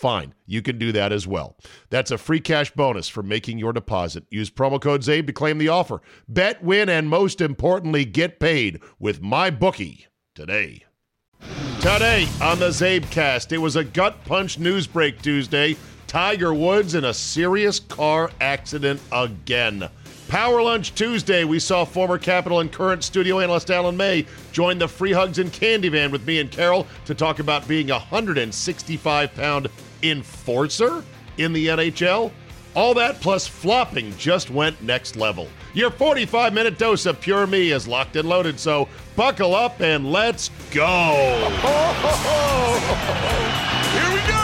fine. You can do that as well. That's a free cash bonus for making your deposit. Use promo code ZABE to claim the offer. Bet, win, and most importantly, get paid with my bookie today. Today on the Zabecast, it was a gut punch news break Tuesday Tiger Woods in a serious car accident again. Power Lunch Tuesday, we saw former Capital and current studio analyst Alan May join the Free Hugs and Candy Van with me and Carol to talk about being a 165 pound enforcer in the NHL. All that plus flopping just went next level. Your 45 minute dose of pure me is locked and loaded, so buckle up and let's go. Here we go.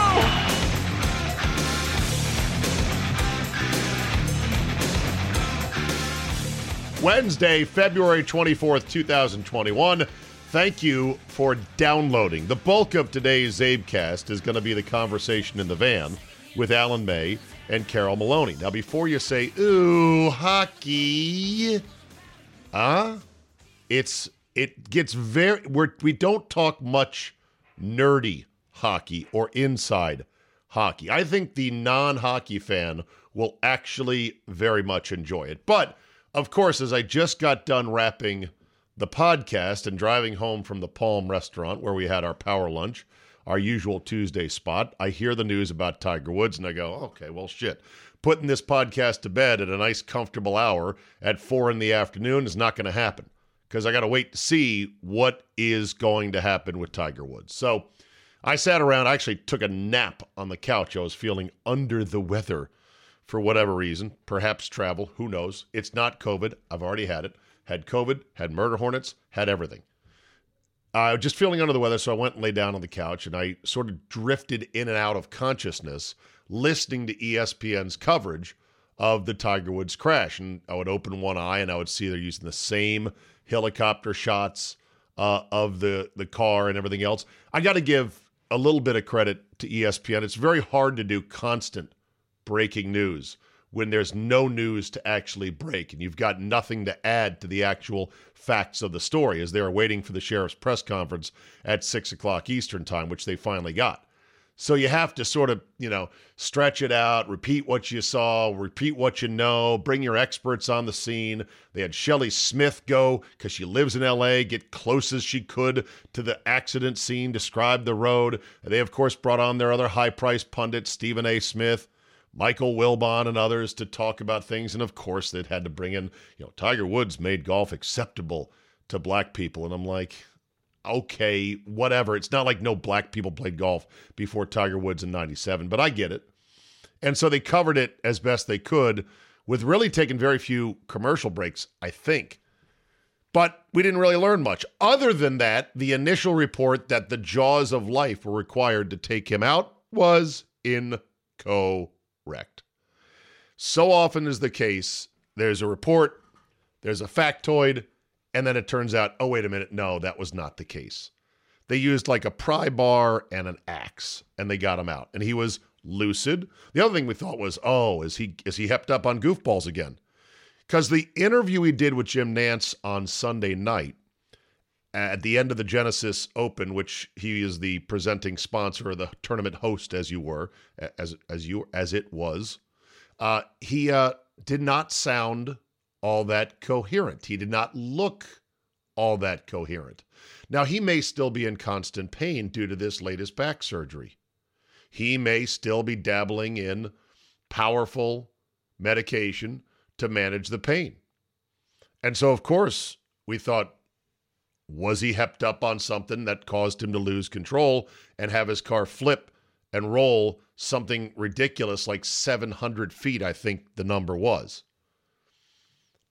Wednesday, February 24th, 2021. Thank you for downloading. The bulk of today's Zabecast is going to be the conversation in the van with Alan May and Carol Maloney. Now, before you say, ooh, hockey, huh? It's it gets very we're we don't talk much nerdy hockey or inside hockey. I think the non-hockey fan will actually very much enjoy it. But of course, as I just got done wrapping the podcast and driving home from the Palm restaurant where we had our power lunch, our usual Tuesday spot, I hear the news about Tiger Woods and I go, okay, well, shit. Putting this podcast to bed at a nice, comfortable hour at four in the afternoon is not going to happen because I got to wait to see what is going to happen with Tiger Woods. So I sat around, I actually took a nap on the couch. I was feeling under the weather for whatever reason, perhaps travel, who knows. It's not COVID. I've already had it. Had COVID, had murder hornets, had everything. I was just feeling under the weather, so I went and lay down on the couch and I sort of drifted in and out of consciousness, listening to ESPN's coverage of the Tiger Woods crash. And I would open one eye and I would see they're using the same helicopter shots uh, of the, the car and everything else. I got to give a little bit of credit to ESPN. It's very hard to do constant breaking news when there's no news to actually break and you've got nothing to add to the actual facts of the story as they are waiting for the sheriff's press conference at six o'clock Eastern time, which they finally got. So you have to sort of, you know, stretch it out, repeat what you saw, repeat what you know, bring your experts on the scene. They had Shelley Smith go because she lives in LA, get close as she could to the accident scene, describe the road. They, of course, brought on their other high priced pundit, Stephen A. Smith. Michael Wilbon and others to talk about things. And of course, they'd had to bring in, you know, Tiger Woods made golf acceptable to black people. And I'm like, okay, whatever. It's not like no black people played golf before Tiger Woods in 97, but I get it. And so they covered it as best they could with really taking very few commercial breaks, I think. But we didn't really learn much. Other than that, the initial report that the jaws of life were required to take him out was incorrect wrecked. So often is the case, there's a report, there's a factoid, and then it turns out, oh, wait a minute, no, that was not the case. They used like a pry bar and an axe, and they got him out. And he was lucid. The other thing we thought was, oh, is he is he hepped up on goofballs again? Because the interview he did with Jim Nantz on Sunday night, at the end of the Genesis Open, which he is the presenting sponsor or the tournament host, as you were, as as you as it was, uh, he uh, did not sound all that coherent. He did not look all that coherent. Now he may still be in constant pain due to this latest back surgery. He may still be dabbling in powerful medication to manage the pain. And so, of course, we thought was he hepped up on something that caused him to lose control and have his car flip and roll something ridiculous like 700 feet, I think the number was?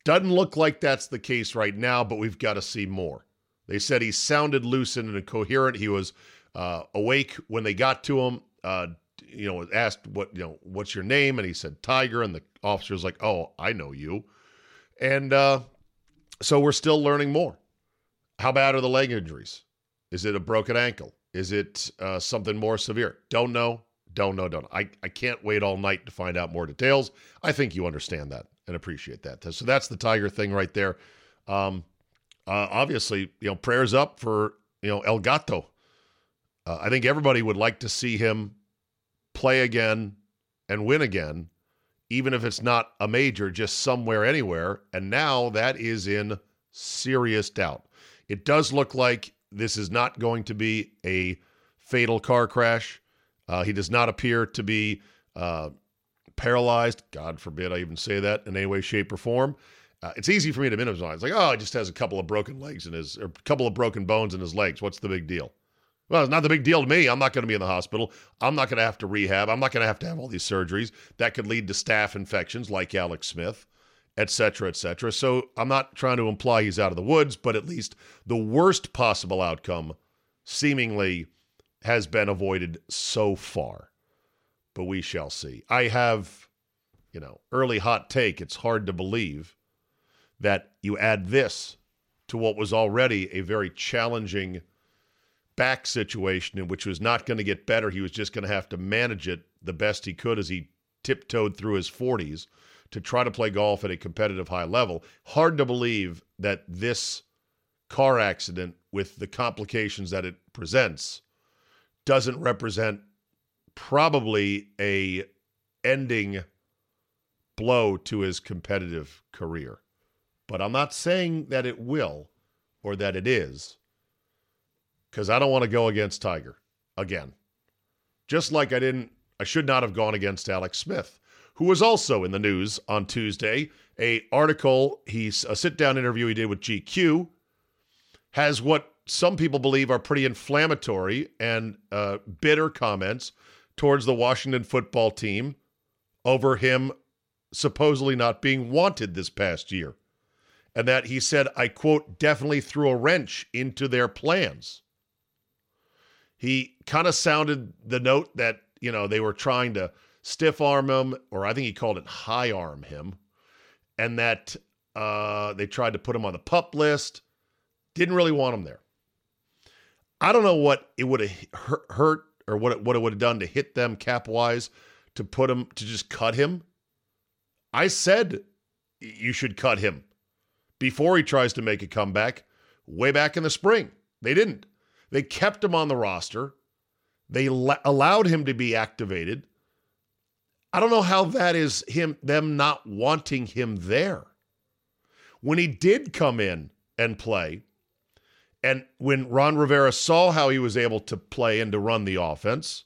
Doesn't look like that's the case right now, but we've got to see more. They said he sounded lucid and coherent. He was uh, awake when they got to him. Uh, you know, asked what you know, what's your name, and he said Tiger, and the officer's like, "Oh, I know you," and uh, so we're still learning more. How bad are the leg injuries? Is it a broken ankle? Is it uh, something more severe? Don't know. Don't know. Don't know. I, I can't wait all night to find out more details. I think you understand that and appreciate that. So that's the Tiger thing right there. Um, uh, obviously, you know, prayers up for, you know, El Gato. Uh, I think everybody would like to see him play again and win again, even if it's not a major, just somewhere, anywhere. And now that is in serious doubt. It does look like this is not going to be a fatal car crash. Uh, he does not appear to be uh, paralyzed. God forbid I even say that in any way, shape, or form. Uh, it's easy for me to minimize. It's like, oh, he just has a couple of broken legs in his, or a couple of broken bones in his legs. What's the big deal? Well, it's not the big deal to me. I'm not going to be in the hospital. I'm not going to have to rehab. I'm not going to have to have all these surgeries that could lead to staph infections like Alex Smith et cetera, et cetera. So I'm not trying to imply he's out of the woods, but at least the worst possible outcome seemingly has been avoided so far. But we shall see. I have, you know, early hot take. It's hard to believe that you add this to what was already a very challenging back situation in which was not going to get better. He was just going to have to manage it the best he could as he tiptoed through his 40s to try to play golf at a competitive high level. Hard to believe that this car accident, with the complications that it presents, doesn't represent probably a ending blow to his competitive career. But I'm not saying that it will or that it is because I don't want to go against Tiger again. Just like I didn't, I should not have gone against Alex Smith who was also in the news on Tuesday. A article, he's a sit-down interview he did with GQ, has what some people believe are pretty inflammatory and uh, bitter comments towards the Washington football team over him supposedly not being wanted this past year. And that he said, I quote, definitely threw a wrench into their plans. He kind of sounded the note that, you know, they were trying to stiff arm him, or I think he called it high arm him, and that uh, they tried to put him on the pup list. Didn't really want him there. I don't know what it would have hurt or what it, what it would have done to hit them cap wise to put him to just cut him. I said you should cut him before he tries to make a comeback way back in the spring. They didn't. They kept him on the roster. They la- allowed him to be activated. I don't know how that is him them not wanting him there. When he did come in and play, and when Ron Rivera saw how he was able to play and to run the offense,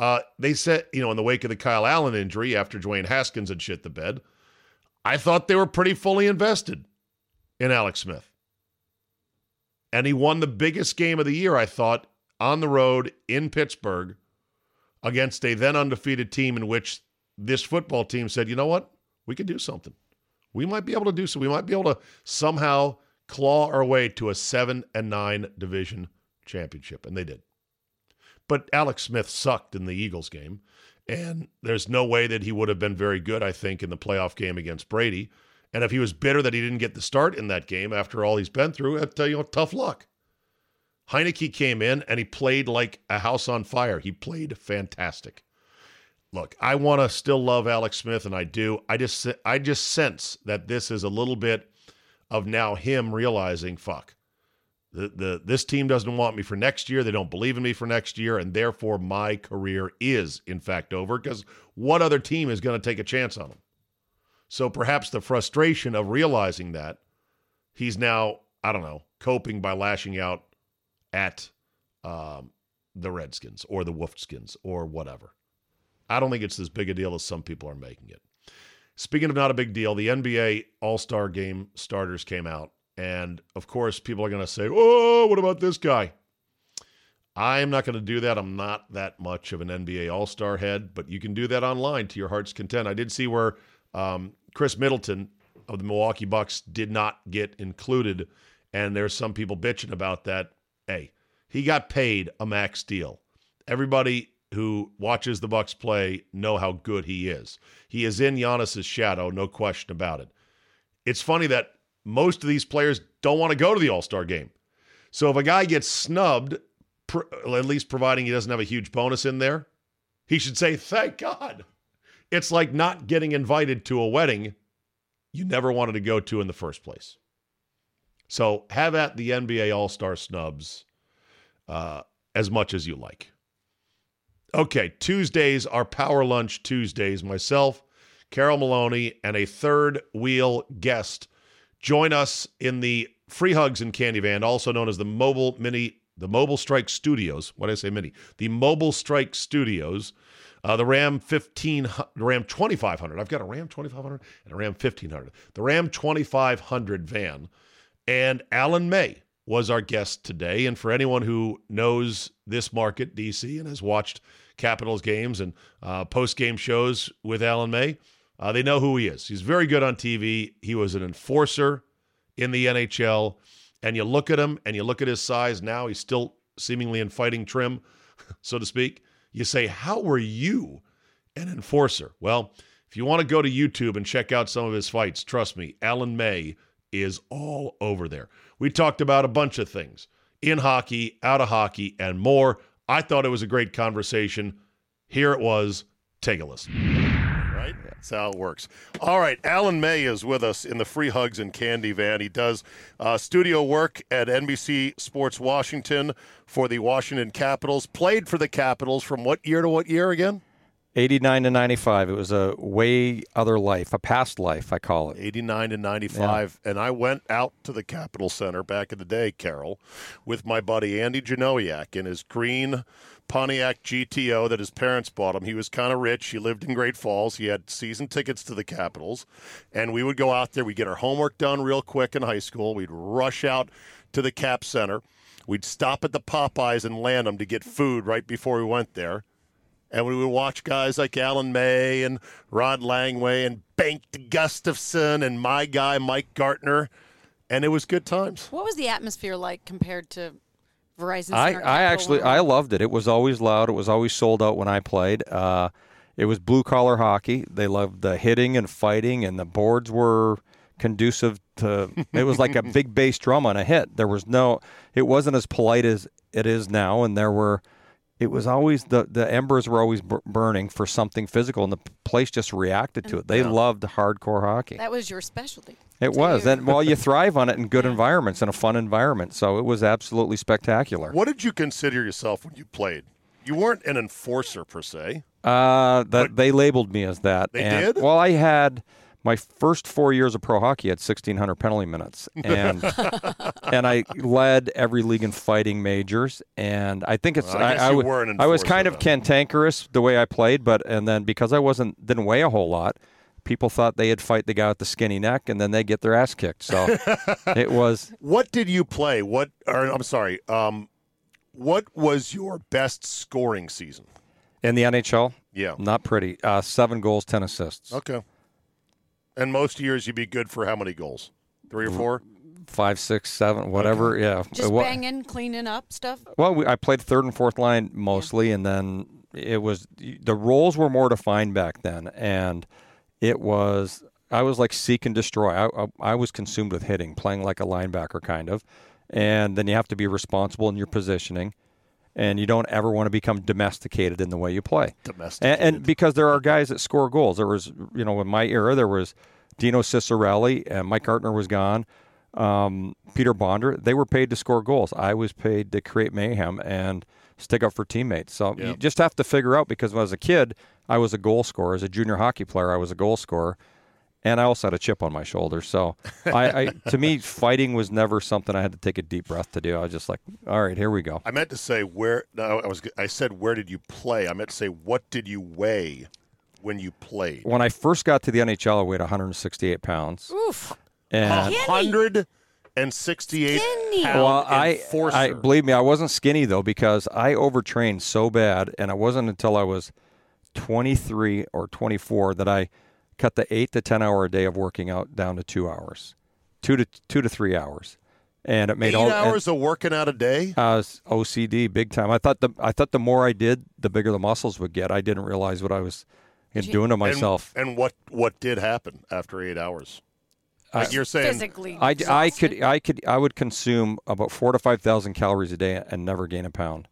uh, they said, you know, in the wake of the Kyle Allen injury after Dwayne Haskins had shit the bed, I thought they were pretty fully invested in Alex Smith. And he won the biggest game of the year, I thought, on the road in Pittsburgh against a then undefeated team in which this football team said, you know what? We could do something. We might be able to do so. We might be able to somehow claw our way to a seven and nine division championship. And they did. But Alex Smith sucked in the Eagles game. And there's no way that he would have been very good, I think, in the playoff game against Brady. And if he was bitter that he didn't get the start in that game after all he's been through, I'd tell you, tough luck. Heinicke came in and he played like a house on fire. He played fantastic. Look, I want to still love Alex Smith, and I do. I just, I just sense that this is a little bit of now him realizing, fuck, The, the this team doesn't want me for next year. They don't believe in me for next year, and therefore my career is in fact over. Because what other team is going to take a chance on him? So perhaps the frustration of realizing that he's now I don't know coping by lashing out at um, the Redskins or the Wolfskins or whatever. I don't think it's as big a deal as some people are making it. Speaking of not a big deal, the NBA All Star Game starters came out. And of course, people are going to say, oh, what about this guy? I'm not going to do that. I'm not that much of an NBA All Star head, but you can do that online to your heart's content. I did see where um, Khris Middleton of the Milwaukee Bucks did not get included, and there's some people bitching about that. Hey, he got paid a max deal. Everybody who watches the Bucks play know how good he is. He is in Giannis's shadow, no question about it. It's funny that most of these players don't want to go to the All Star game. So if a guy gets snubbed, at least providing he doesn't have a huge bonus in there, he should say, Thank God. It's like not getting invited to a wedding you never wanted to go to in the first place. So have at the NBA All Star snubs uh, as much as you like. Okay, Tuesdays are Power Lunch Tuesdays. Myself, Carol Maloney, and a third wheel guest join us in the Free Hugs and Candy Van, also known as the Mobile Mini, the Mobile Strike Studios. What did I say, Mini? The Mobile Strike Studios. Uh, the Ram 15, the Ram 2500. I've got a Ram 2500 and a Ram 1500. The Ram 2500 van. And Alan May was our guest today. And for anyone who knows this market, DC, and has watched Capitals games and uh, post game shows with Alan May, uh, they know who he is. He's very good on TV. He was an enforcer in the NHL. And you look at him and you look at his size now, he's still seemingly in fighting trim, so to speak. You say, How were you an enforcer? Well, if you want to go to YouTube and check out some of his fights, trust me, Alan May is all over there. We talked about a bunch of things in hockey, out of hockey, and more. I thought it was a great conversation. Here it was. Take a listen. Right? That's how it works. All right. Alan May is with us in the Free Hugs and Candy van. He does uh, studio work at NBC Sports Washington for the Washington Capitals. Played for the Capitals from what year to what year again? 89 to 95. It was a way other life, a past life, I call it. 89 to 95. Yeah. And I went out to the Capital Center back in the day, Carol, with my buddy Andy Janowiak in his green Pontiac GTO that his parents bought him. He was kind of rich. He lived in Great Falls. He had season tickets to the Capitals. And we would go out there. We'd get our homework done real quick in high school. We'd rush out to the Cap Center. We'd stop at the Popeyes and Lanham to get food right before we went there and we would watch guys like Alan May and Rod Langway and Bengt Gustafsson and my guy Mike Gartner, and it was good times. What was the atmosphere like compared to Verizon? I, I actually I loved it. It was always loud. It was always sold out when I played. Uh, it was blue collar hockey. They loved the hitting and fighting, and the boards were conducive to. it was like a big bass drum on a hit. There was no. It wasn't as polite as it is now, and there were it was always the the embers were always b- burning for something physical, and the place just reacted to it. They yeah. loved hardcore hockey. That was your specialty. It was, and well, you thrive on it in good yeah. environments and a fun environment. So it was absolutely spectacular. What did you consider yourself when you played? You weren't an enforcer per se. Uh, that they labeled me as that. They and, did. Well, I had my first four years of pro hockey had 1,600 penalty minutes, and and I led every league in fighting majors. And I think it's well, I, I, I, I, was kind of cantankerous the way I played, but and then because I wasn't didn't weigh a whole lot, people thought they'd fight the guy with the skinny neck, and then they get their ass kicked. So it was. What did you play? What? Or, I'm sorry. Um, what was your best scoring season in the NHL? Yeah, not pretty. Uh, seven goals, ten assists. Okay. And most years you'd be good for how many goals? Three or mm-hmm. four? Five, six, seven, whatever. Okay. Yeah. Just well, banging, cleaning up stuff. Well, we, I played third and fourth line mostly, yeah. and then it was the roles were more defined back then, and it was I was like seek and destroy. I, I, I was consumed with hitting, playing like a linebacker kind of, and then you have to be responsible in your positioning and you don't ever want to become domesticated in the way you play. Domesticated. And, and, because there are guys that score goals. There was, you know, in my era, there was Dino Ciccarelli, and Mike Gartner was gone. um, Peter Bondra, they were paid to score goals. I was paid to create mayhem and stick up for teammates. So Yeah. you just have to figure out because when I was a kid, I was a goal scorer. As a junior hockey player, I was a goal scorer. And I also had a chip on my shoulder. So I, I to me, fighting was never something I had to take a deep breath to do. I was just like, all right, here we go. I meant to say where. No, I was. I said where did you play? I meant to say what did you weigh when you played? When I first got to the NHL, I weighed 168 pounds. Oof. And hundred and sixty-eight Skinny. Well, I, enforcer. I believe me, I wasn't skinny though because I overtrained so bad, and it wasn't until I was 23 or 24 that I cut the eight to 10 hour a day of working out down to two hours, two to two to three hours, and it made Eight all and hours of working out a day. Uh, I was OCD big time. I thought the I thought the more I did, the bigger the muscles would get. I didn't realize what I was doing to myself. And, what what did happen after eight hours? Uh, like you're saying, Physically. I, I could I could I would consume about four to five thousand calories a day and never gain a pound.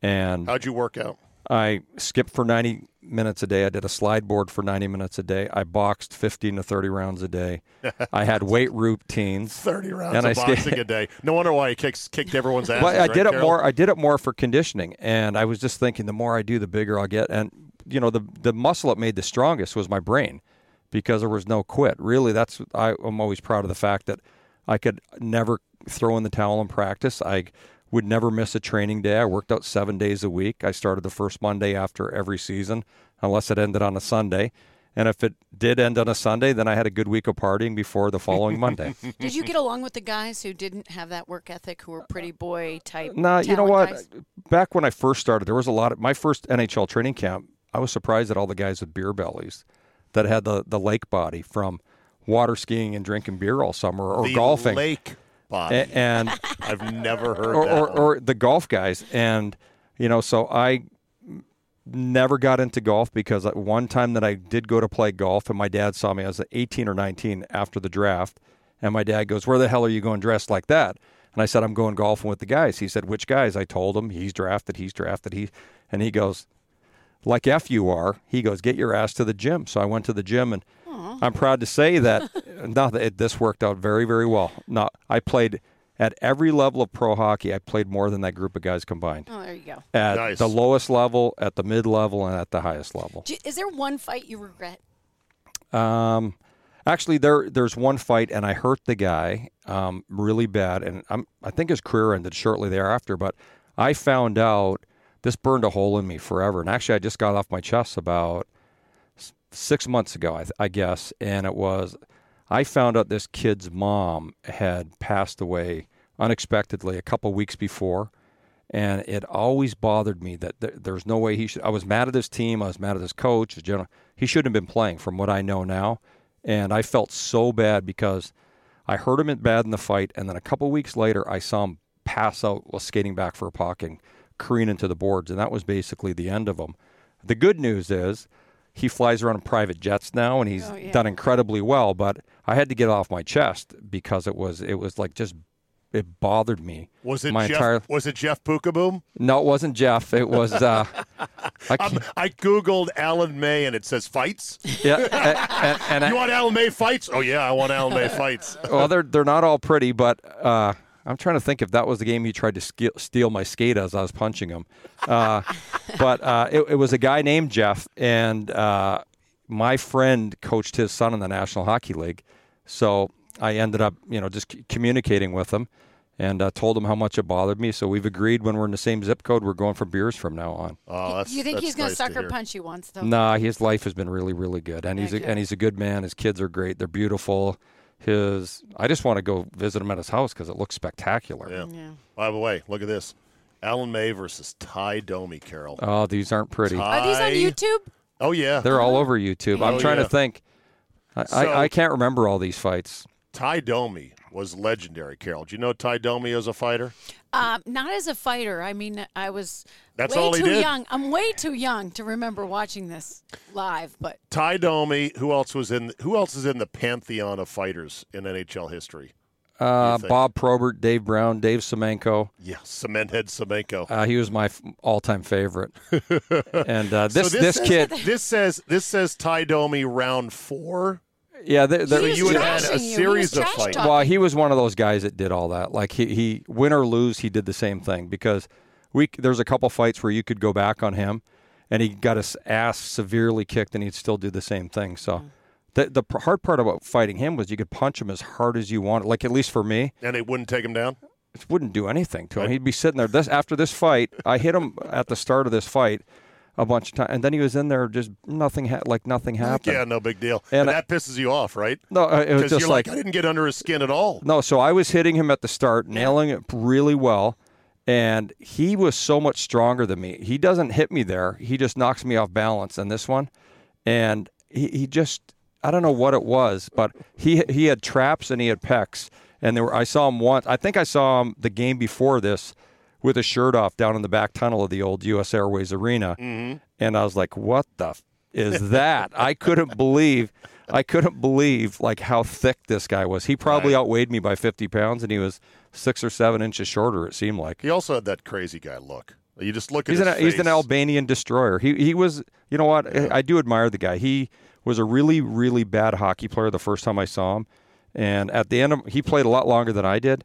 And how'd you work out? I skipped for ninety minutes a day. I did a slide board for ninety minutes a day. I boxed fifteen to thirty rounds a day. I had weight routines. Thirty rounds And of I stayed- boxing a day. No wonder why he kicks kicked everyone's ass. Well, I did it more. I did it more for conditioning, and I was just thinking, the more I do, the bigger I'll get. And you know, the the muscle it made the strongest was my brain, because there was no quit. Really, that's I, I'm always proud of the fact that I could never throw in the towel in practice. I would never miss a training day. I worked out seven days a week. I started the first Monday after every season, unless it ended on a Sunday. And if it did end on a Sunday, then I had a good week of partying before the following Monday. Did you get along with the guys who didn't have that work ethic, who were pretty boy type? Nah, you know what? guys? Back when I first started, there was a lot of my first NHL training camp. I was surprised at all the guys with beer bellies that had the, the lake body from water skiing and drinking beer all summer or the golfing. lake body. And I've never heard or, that. or, or the golf guys. And, you know, so I never got into golf because one time that I did go to play golf and my dad saw me, I was 18 or 19 after the draft. And my dad goes, Where the hell are you going dressed like that? And I said, I'm going golfing with the guys. He said, Which guys? I told him, He's drafted, he's drafted. He, and he goes, Like F you are. He goes, Get your ass to the gym. So I went to the gym and I'm proud to say that no, it, this worked out very, very well. No, I played at every level of pro hockey. I played more than that group of guys combined. Oh, there you go. At Nice. the lowest level, at the mid level, and at the highest level. Do- Is there one fight you regret? Um, actually, there there's one fight, and I hurt the guy um, really bad, and I'm, I think his career ended shortly thereafter. But I found out this burned a hole in me forever, and actually, I just got off my chest about s- six months ago, I, th- I guess, and it was I found out this kid's mom had passed away unexpectedly a couple weeks before. And it always bothered me that th- there's no way he should. I was mad at his team. I was mad at his coach. His general. He shouldn't have been playing, from what I know now. And I felt so bad because I heard him bad in the fight, and then a couple weeks later, I saw him pass out while skating back for a puck and careen into the boards, and that was basically the end of him. The good news is he flies around in private jets now, and he's Oh, yeah. done incredibly well. But I had to get it off my chest because it was it was like just it bothered me. was it my Jeff? entire? Was it Jeff Pukaboom? No, it wasn't Jeff. It was. Uh, I Um, I googled Alan May and it says fights. yeah, and, and, and I- You want Alan May fights? Oh yeah, I want Alan May fights. well, they're they're not all pretty, but uh, I'm trying to think if that was the game he tried to steal, steal my skate as I was punching him. Uh, but uh, it, it was a guy named Jeff, and uh, my friend coached his son in the National Hockey League, so I ended up, you know, just c- communicating with him. And uh, told him how much it bothered me. So we've agreed when we're in the same zip code, we're going for beers from now on. Oh, that's, you think that's he's going nice to sucker punch you once, though? Nah, his life has been really, really good, and he's a, and he's a good man. His kids are great; they're beautiful. His, I just want to go visit him at his house because it looks spectacular. Yeah. Yeah. By the way, look at this: Alan May versus Ty Domi. Carol. Oh, these aren't pretty. Ty- Are these on YouTube? Oh yeah, They're all over YouTube. I'm Oh, trying yeah. to think. I, So- I, I can't remember all these fights. Ty Domi was legendary. Carol, do you know Ty Domi as a fighter? Um, not as a fighter. I mean, I was That's way all he too did? young. I'm way too young to remember watching this live. But Ty Domi. Who else was in? Who else is in the pantheon of fighters in NHL history? Uh. Bob Probert, Dave Brown, Dave Semenko. Yeah, Cementhead Semenko. Uh, he was my f- all-time favorite. and uh, this So this, says, kid, This says this says Ty Domi round four. Yeah, there, there, He you had had a you. Series of fights. Well, he was one of those guys that did all that. Like he, he win or lose, he did the same thing because we there's a couple fights where you could go back on him, and he got his ass severely kicked, and he'd still do the same thing. So. Mm. The, the hard part about fighting him was you could punch him as hard as you wanted. Like at least for me, And it wouldn't take him down? it wouldn't do anything to him. He'd be sitting there. This after this fight, I hit him at the start of this fight a bunch of times, and then he was in there just nothing ha- like nothing happened. Yeah, no big deal. And And, I- that pisses you off, right? No, uh, it was just you're like, like, I didn't get under his skin at all. no. So I was hitting him at the start, nailing it really well, and he was so much stronger than me. He doesn't hit me there. He just knocks me off balance in this one, and he, he just I don't know what it was, but he he had traps and he had pecs, and there were I saw him once. I think I saw him the game before this with a shirt off down in the back tunnel of the old U.S. Airways Arena, mm-hmm. and I was like, "What the f- is that?" I couldn't believe, I couldn't believe like how thick this guy was. He probably Right. outweighed me by 50 pounds, and he was six or seven inches shorter. It seemed like He also had that crazy guy look. You just look at he's his an he's an. Albanian destroyer. He he was, you know what? I I do admire the guy. He was a really really bad hockey player the first time I saw him, and at the end of he played a lot longer than I did.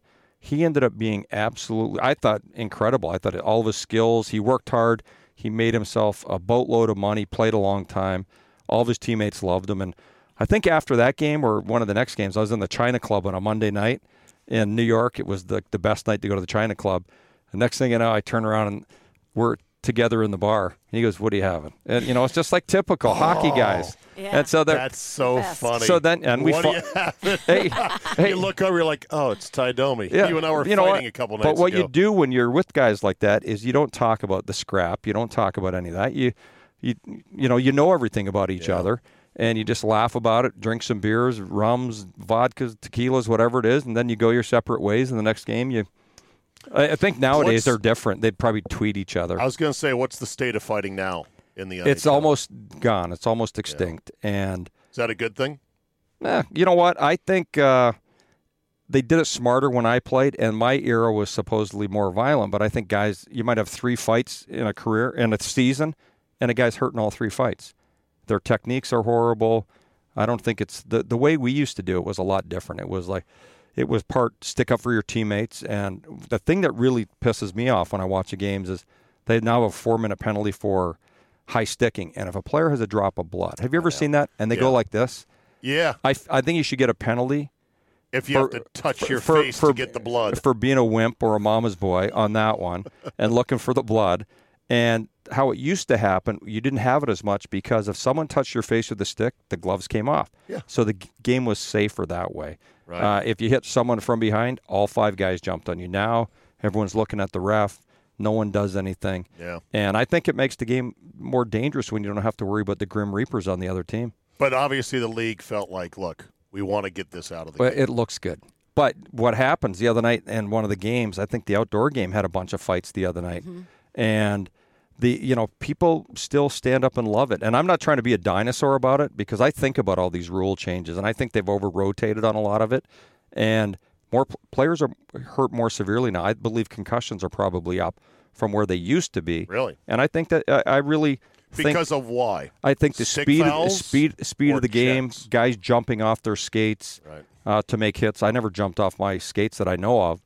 He ended up being absolutely, I thought, incredible. I thought all of his skills. He worked hard. He made himself a boatload of money. Played a long time. All of his teammates loved him, and I think after that game or one of the next games, I was in the China Club on a Monday night in New York. It was the the best night to go to the China Club. The next thing you know, I turn around and we're together in the bar. He goes, "What are you having?" And you know, it's just like typical hockey oh. guys. Yeah. And so That's so Best. funny. So then- and we what do you hey, hey, you look over, you're like, oh, it's Ty Domi. yeah, you and I were you know fighting what? a couple nights ago. But what ago. you do when you're with guys like that is you don't talk about the scrap. You don't talk about any of that. You, you, you know, you know everything about each Yeah. other, and you just laugh about it, drink some beers, rums, vodkas, tequilas, whatever it is, and then you go your separate ways. And the next game, you. I I think nowadays What's- they're different. They'd probably tweet each other. I was going to say, what's the state of fighting now in the NHL? It's almost gone. It's almost extinct. And Is that a good thing? eh, you know what? I think uh, they did it smarter when I played, and my era was supposedly more violent. But I think guys, you might have three fights in a career in a season, and a guy's hurt in all three fights. Their techniques are horrible. I don't think it's the the way we used to do it was a lot different. It was like it was part stick up for your teammates, and the thing that really pisses me off when I watch the games is they now have a four minute penalty for high sticking, and if a player has a drop of blood, have you ever seen that? And they go like this. Yeah. I, I think you should get a penalty If you for- have to touch your for- face for- to get the blood. for being a wimp or a mama's boy on that one and looking for the blood. And how it used to happen, you didn't have it as much because if someone touched your face with a stick, the gloves came off. Yeah. So the g- game was safer that way. Right. Uh, if you hit someone from behind, all five guys jumped on you. Now everyone's looking at the ref. No one does anything. Yeah. And I think it makes the game more dangerous when you don't have to worry about the Grim Reapers on the other team. But obviously, the league felt like, look, we want to get this out of the Well, game. it looks good. But what happens the other night in one of the games, I think the outdoor game had a bunch of fights the other night. And the you know, people still stand up and love it. And I'm not trying to be a dinosaur about it because I think about all these rule changes and I think they've over rotated on a lot of it. And more pl- players are hurt more severely now. I believe concussions are probably up from where they used to be. Really? And I think that I, I really think because of why? I think the speed, fouls speed, speed of the game, checks? guys jumping off their skates Right. uh, to make hits. I never jumped off my skates that I know of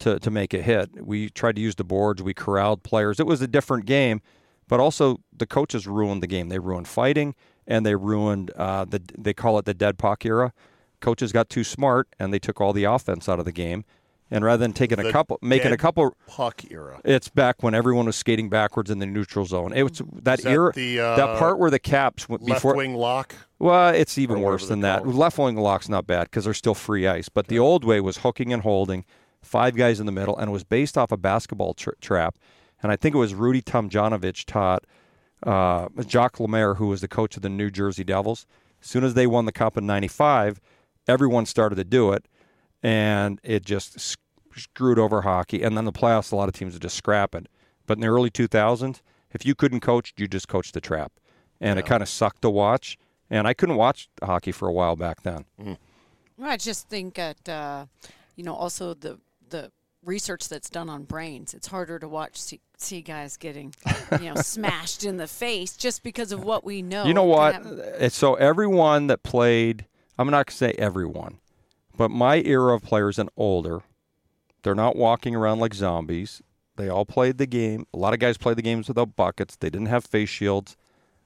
to to make a hit. We tried to use the boards. We corralled players. It was a different game, but also the coaches ruined the game. They ruined fighting and they ruined uh, the they call it the dead puck era. Coaches got too smart and they took all the offense out of the game. And rather than taking a couple, making a couple Puck era. it's back when everyone was skating backwards in the neutral zone. It was that, Is that era, the, uh, that part where the caps went Left before. wing lock. Well, it's even worse than that. Left wing lock's not bad because there's still free ice. But the old way was hooking and holding, five guys in the middle, and it was based off a basketball tra- trap. And I think it was Rudy Tomjanovich taught uh, Jacques Lemaire, who was the coach of the New Jersey Devils. As soon as they won the cup in '95, everyone started to do it, and it just screwed over hockey. And then the playoffs, a lot of teams would just scrap it. But in the early 2000s, if you couldn't coach, you just coached the trap, and it kind of sucked to watch. And I couldn't watch hockey for a while back then. Well, I just think that uh, you know also the the research that's done on brains. It's harder to watch see, see guys getting you know smashed in the face just because of what we know. You know what? Uh, So everyone that played I'm not going to say everyone, but my era of players and older, they're not walking around like zombies. They all played the game. A lot of guys played the games without buckets. They didn't have face shields.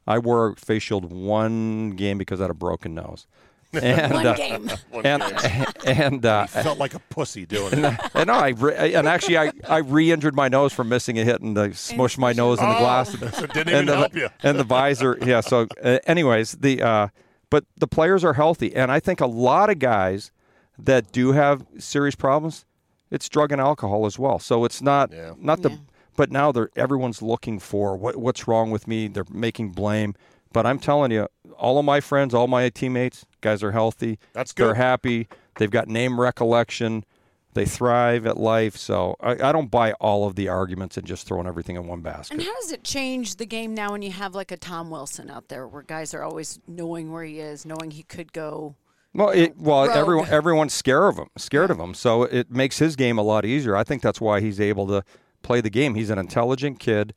I wore a face shield one game because I had a broken nose. And, one uh, game. and and uh, felt like a pussy doing it. And, no, I re- and actually I, I re-injured my nose from missing a hit and I smushed my nose in the glass. Oh, so it didn't even the, help you. and the visor, yeah. So, uh, anyways, the uh, but the players are healthy, and I think a lot of guys that do have serious problems, it's drug and alcohol as well. So it's not Yeah. not the Yeah. but now they're everyone's looking for what what's wrong with me. They're making blame. But I'm telling you, all of my friends, all my teammates, guys are healthy. That's good. They're happy. They've got name recollection. They thrive at life. So I, I don't buy all of the arguments and just throwing everything in one basket. And how does it change the game now when you have like a Tom Wilson out there, where guys are always knowing where he is, knowing he could go? Well, it, well, rogue. everyone everyone's scared of him, scared of him. So it makes his game a lot easier. I think that's why he's able to play the game. He's an intelligent kid,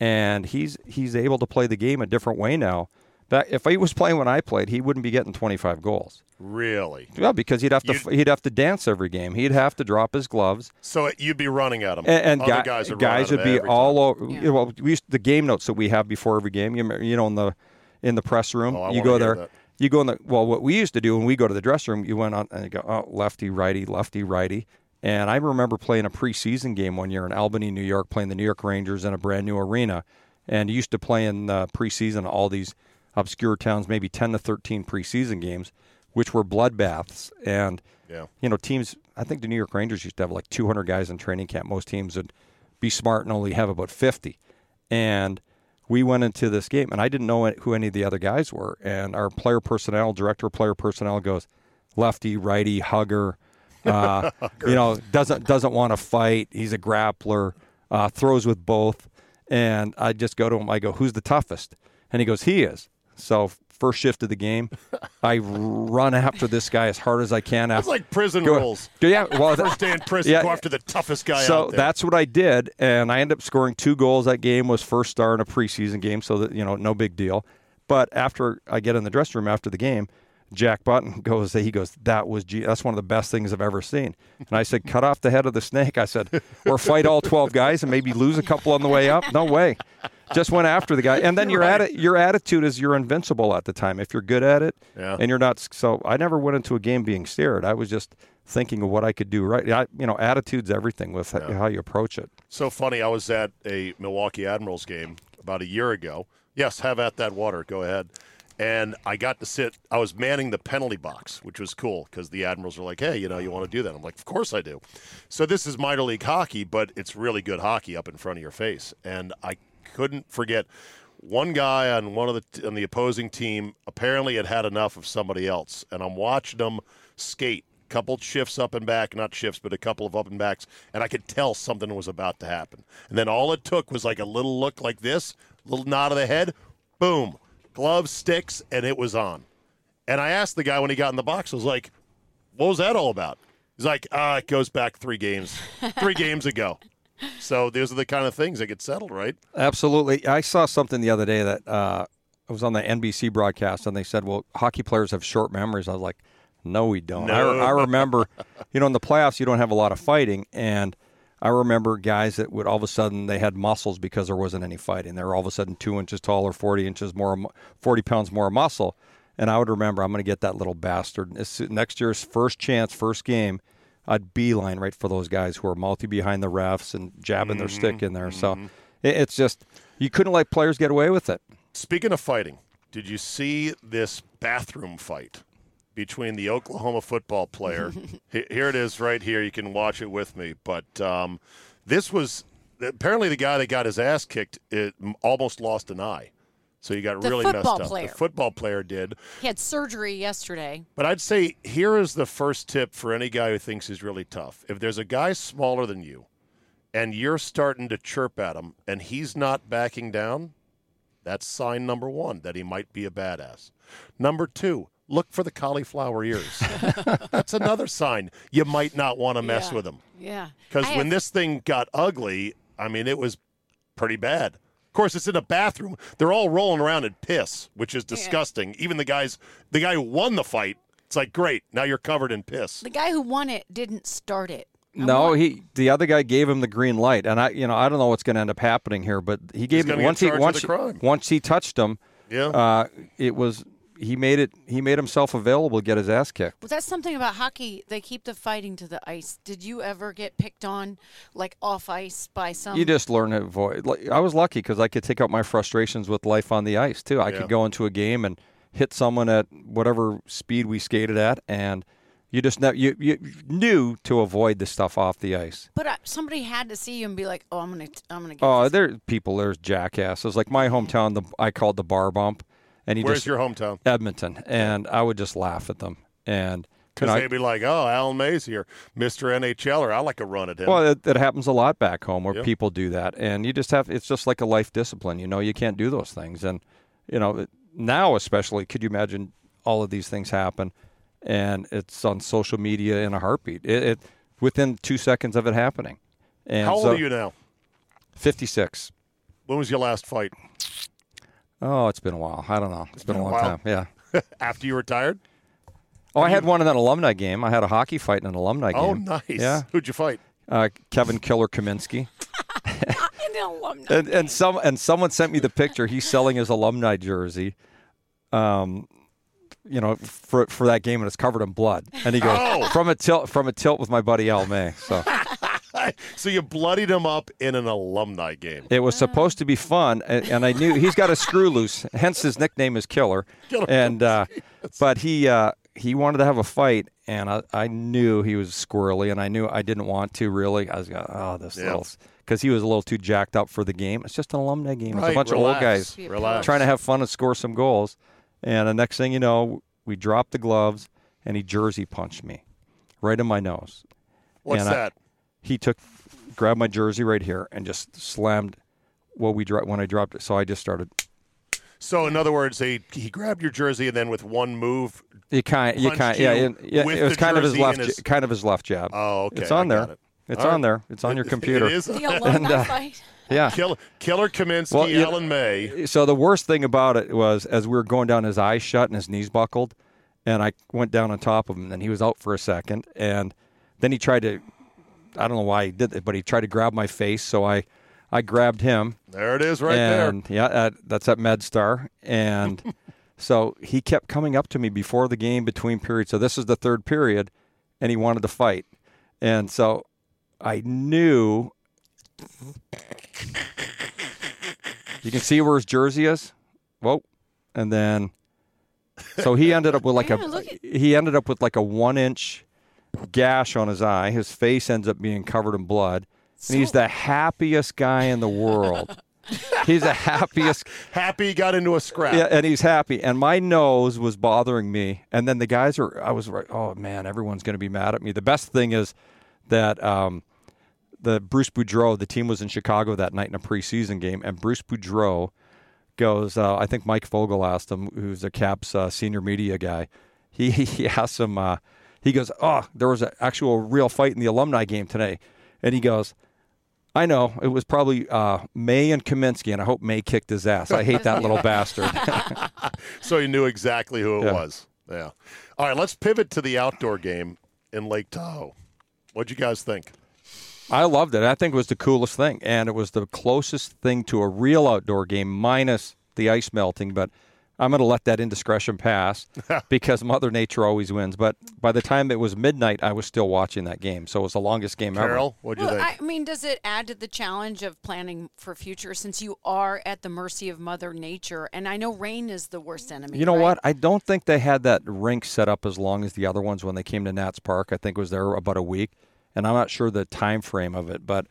and he's he's able to play the game a different way now. That if he was playing when I played, he wouldn't be getting 25 goals. Really? Yeah, because he'd have to You'd- he'd have to dance every game. He'd have to drop his gloves, So you'd be running at him. and, and guy- guys would, guys would be all over. Yeah. You know, well, we used, the game notes that we have before every game. You you know in the in the press room, Oh, you go there. that. You go in the well. What we used to do when we go to the dressing room, you went on and you go oh, lefty, righty, lefty, righty. And I remember playing a preseason game one year in Albany, New York, playing the New York Rangers in a brand new arena, and used to play in uh, preseason all these obscure towns, maybe ten to thirteen preseason games, which were bloodbaths. And Yeah. you know, teams. I think the New York Rangers used to have like 200 guys in training camp. Most teams would be smart and only have about 50. And we went into this game, and I didn't know who any of the other guys were. And our player personnel, director of player personnel, goes lefty, righty, hugger. Uh, you know, doesn't doesn't want to fight. He's a grappler. Uh, throws with both. And I just go to him. I go, "Who's the toughest?" And he goes, "He is." So first shift of the game, I run after this guy as hard as I can. It's like prison Go- rules. yeah, well, First day in prison, Yeah. go after the toughest guy so out there. that's what I did, and I ended up scoring two goals. That game was first star in a preseason game, so that you know, no big deal. But after I get in the dressing room after the game, Jack Button goes, he goes, that was G- that's one of the best things I've ever seen. And I said, cut off the head of the snake. I said, or fight all twelve guys and maybe lose a couple on the way up. No way. Just went after the guy, and then your Right. atti- your attitude is you're invincible at the time if you're good at it, Yeah. and you're not. So I never went into a game being scared. I was just thinking of what I could do right. I, you know, attitude's everything with h- how you approach it. So funny. I was at a Milwaukee Admirals game about a year ago. Yes, have at that water. Go ahead. And I got to sit. I was manning the penalty box, which was cool because the Admirals were like, "Hey, you know, you want to do that?" I'm like, "Of course I do." So this is minor league hockey, but it's really good hockey up in front of your face. And I couldn't forget one guy on one of the on the opposing team apparently had had enough of somebody else, and I'm watching them skate. Couple shifts up and back, not shifts, but a couple of up and backs, and I could tell something was about to happen. And then all it took was like a little look like this, little nod of the head, boom, glove sticks, and it was on. And I asked the guy when he got in the box, I was like, "What was that all about?" He's like, "Ah, it goes back three games, three games ago." So those are the kind of things that get settled, right? Absolutely. I saw something the other day that uh, I was on the NBC broadcast, and they said, "Well, hockey players have short memories." I was like, "No, we don't." I, I remember, you know, in the playoffs, you don't have a lot of fighting, and I remember guys that would all of a sudden they had muscles because there wasn't any fighting. They were all of a sudden two inches taller, forty inches more, forty pounds more muscle, and I would remember, I'm going to get that little bastard next year's first chance, first game. I'd beeline right for those guys who are mouthy behind the refs and jabbing their stick mm-hmm. in there. So mm-hmm. it's just you couldn't let players get away with it. Speaking of fighting, did you see this bathroom fight between the Oklahoma football player? Here it is, right here. You can watch it with me. But um, this was apparently the guy that got his ass kicked. It almost lost an eye, so he got The really messed football up. player. The football player did. He had surgery yesterday. But I'd say here is the first tip for any guy who thinks he's really tough. If there's a guy smaller than you and you're starting to chirp at him and he's not backing down, that's sign number one that he might be a badass. Number two, look for the cauliflower ears. that's another sign you might not want to mess Yeah. with them. Yeah. Because when have- this thing got ugly, I mean, it was pretty bad. Of course, it's in a bathroom. They're all rolling around in piss, which is disgusting. Even the guys, the guy who won the fight, It's like great. Now you're covered in piss. The guy who won it didn't start it. I No, want- he the other guy gave him the green light, and I, you know, I don't know what's going to end up happening here, but he gave him once he once a once he touched him, Yeah. uh, it was he made it he made himself available to get his ass kicked. Well, that's something about hockey. They keep the fighting to the ice. Did you ever get picked on, like off ice, by some? You just learn to avoid. Like, I was lucky because I could take out my frustrations with life on the ice too. I Yeah. could go into a game and hit someone at whatever speed we skated at, and you just ne- you you knew to avoid the stuff off the ice. But uh, somebody had to see you and be like, "Oh, I'm gonna, I'm gonna get." Oh, this. there people. There's jackasses. Like my hometown, the I called the bar bump, and he Where's just your hometown? Edmonton, and I would just laugh at them. And Because you they'd be like, "Oh, Alan May's here, Mister NHLer. I like a run at him." well, it, it happens a lot back home where Yep. people do that, and you just have. It's just like a life discipline. You know, you can't do those things, and you know now especially. Could you imagine all of these things happen, and it's on social media in a heartbeat. It, it within two seconds of it happening. And How old so, are you now? Fifty-six. When was your last fight? Oh, it's been a while. I don't know. it's been, been a a long while. time. Yeah. After you retired? Oh, I had one in an alumni game. I had a hockey fight in an alumni game. Oh, nice. Yeah. Who'd you fight? Uh, Kevin Killer Kaminski. An alumni. And, and some and someone sent me the picture. He's selling his alumni jersey, um, you know, for for that game, and it's covered in blood. And he goes Oh. from a tilt from a tilt with my buddy Al May. So So you bloodied him up in an alumni game. it was supposed to be fun, and, and I knew he's got a screw loose. Hence his nickname is Killer. Killer. And uh, but he uh, he wanted to have a fight, and I, I knew he was squirrely, and I knew I didn't want to really. I was going, oh, this Yeah. little because he was a little too jacked up for the game. It's just an alumni game. It's a bunch relax, of old guys Relax. trying to have fun and score some goals. And the next thing you know, we dropped the gloves, and he jersey punched me right in my nose. What's and I- that? He took, grabbed my jersey right here, and just slammed. What we dro- when I dropped it, so I just started. So in other words, he he grabbed your jersey and then with one move. You kind, you kind, yeah, you yeah. It was kind of his left, his- j- kind of his left jab. Oh, okay. It's on I there. it. It's All on right. there. It's on your computer. It is. the alumni And, uh, fight. Yeah. Killer, Killer Kaminski, Well, you- Alan May. So the worst thing about it was as we were going down, his eyes shut and his knees buckled, and I went down on top of him, and then he was out for a second, and then he tried to, I don't know why he did it, but he tried to grab my face, so I, I grabbed him, There it is, right and yeah, at, that's at MedStar, and so he kept coming up to me before the game, between periods. So this is the third period, and he wanted to fight, and so I knew. You can see where his jersey is. Whoa, and then, so he ended up with like Yeah, a at- he ended up with like a one inch gash on his eye. His face ends up being covered in blood, and he's the happiest guy in the world. he's the happiest. Happy got into a scrap. yeah, and he's happy. And my nose was bothering me. And then the guys are, I was like, oh man, everyone's going to be mad at me. The best thing is that um, the Bruce Boudreau, the team was in Chicago that night in a preseason game, and Bruce Boudreau goes, uh, I think Mike Vogel asked him, who's the Caps uh, senior media guy. He he asked him, uh, he goes, oh, there was an actual real fight in the alumni game today, and he goes. I know it was probably uh, May and Kaminski, and I hope May kicked his ass. I hate that little bastard. So he knew exactly who it Yeah. was. Yeah. All right, let's pivot to the outdoor game in Lake Tahoe. What'd you guys think? I loved it. I think it was the coolest thing, and it was the closest thing to a real outdoor game, minus the ice melting. But I'm going to let that indiscretion pass because Mother Nature always wins. But by the time it was midnight, I was still watching that game, so it was the longest game ever. Carol, what'd you Well, think? I mean, does it add to the challenge of planning for future since you are at the mercy of Mother Nature? And I know rain is the worst enemy. You know right? what? I don't think they had that rink set up as long as the other ones when they came to Nats Park. I think it was there about a week, and I'm not sure the time frame of it. But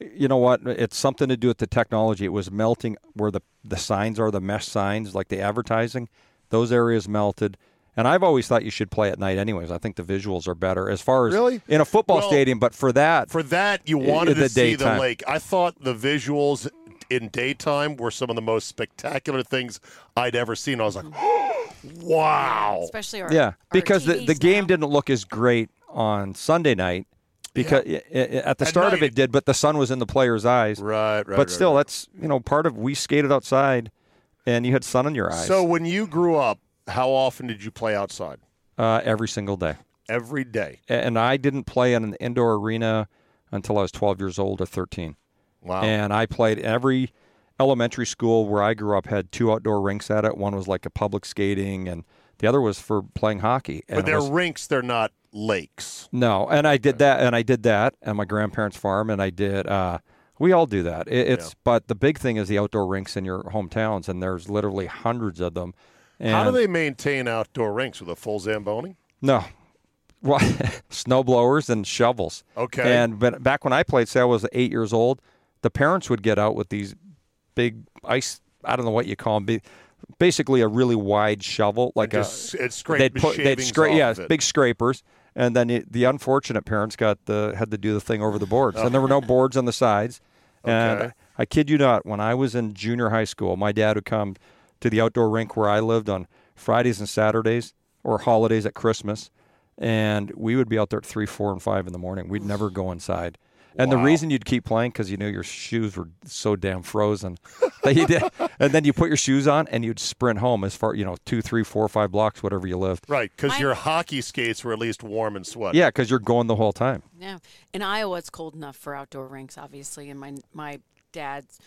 you know what? It's something to do with the technology. It was melting where the the signs are, the mesh signs, like the advertising. Those areas melted. And I've always thought you should play at night, anyways. I think the visuals are better as far as Really? in a football Well, stadium. But for that, For that, you wanted the to see the lake. I thought the visuals in daytime were some of the most spectacular things I'd ever seen. I was like, wow. Especially our Yeah, our because the, the game now. didn't look as great on Sunday night because i- at the At start of it did, but the sun was in the players' eyes. Right, right. but right, still, right. that's you know part of we skated outside, and you had sun in your eyes. So when you grew up, how often did you play outside? Uh, every single day. Every day. And I didn't play in an indoor arena until I was 12 years old or 13. Wow. And I played every elementary school where I grew up had two outdoor rinks at it. One was like a public skating, and the other was for playing hockey. And but they're was- rinks, they're not lakes. no, and I did that, and I did that at my grandparents' farm, and I did. Uh, we all do that. It, it's Yeah. but the big thing is the outdoor rinks in your hometowns, and there's literally hundreds of them. And How do they maintain outdoor rinks with a full Zamboni? No. Well, snow blowers and shovels. Okay. And but back when I played, say I was eight years old, the parents would get out with these big ice. I don't know what you call them. Basically, a really wide shovel, like a. Just, scraped they'd put, they'd off yeah, big scrapers, and then it, the unfortunate parents got the had to do the thing over the boards, and there were no oh. boards on the sides. And Okay. I kid you not, when I was in junior high school, my dad would come to the outdoor rink where I lived on Fridays and Saturdays or holidays at Christmas, and we would be out there at three, four, and five in the morning. We'd never go inside. And the reason you'd keep playing because you knew your shoes were so damn frozen that you did, and then you put your shoes on and you'd sprint home as far you know two, three, four, five blocks, whatever you lived. Right, because your hockey skates were at least warm and sweaty. Yeah, because you're going the whole time. Yeah, in Iowa, it's cold enough for outdoor rinks, obviously, and my my dad's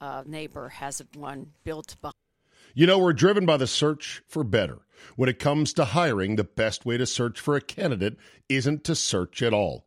uh, neighbor has one built behind. You know, we're driven by the search for better. When it comes to hiring, the best way to search for a candidate isn't to search at all.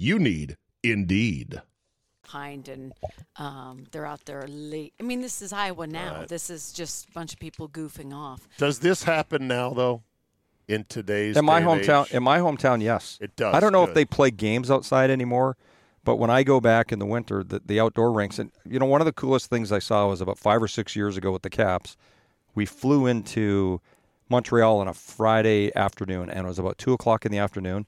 You need Indeed. behind and um, they're out there late. I mean, this is Iowa now. This is just a bunch of people goofing off. Does this happen now, though, in today's In my day hometown, age? in my hometown, yes, It does, I don't know good. if they play games outside anymore, but when I go back in the winter, the, the outdoor rinks, and you know, one of the coolest things I saw was about five or six years ago with the Caps. We flew into Montreal on a Friday afternoon, and it was about two o'clock in the afternoon,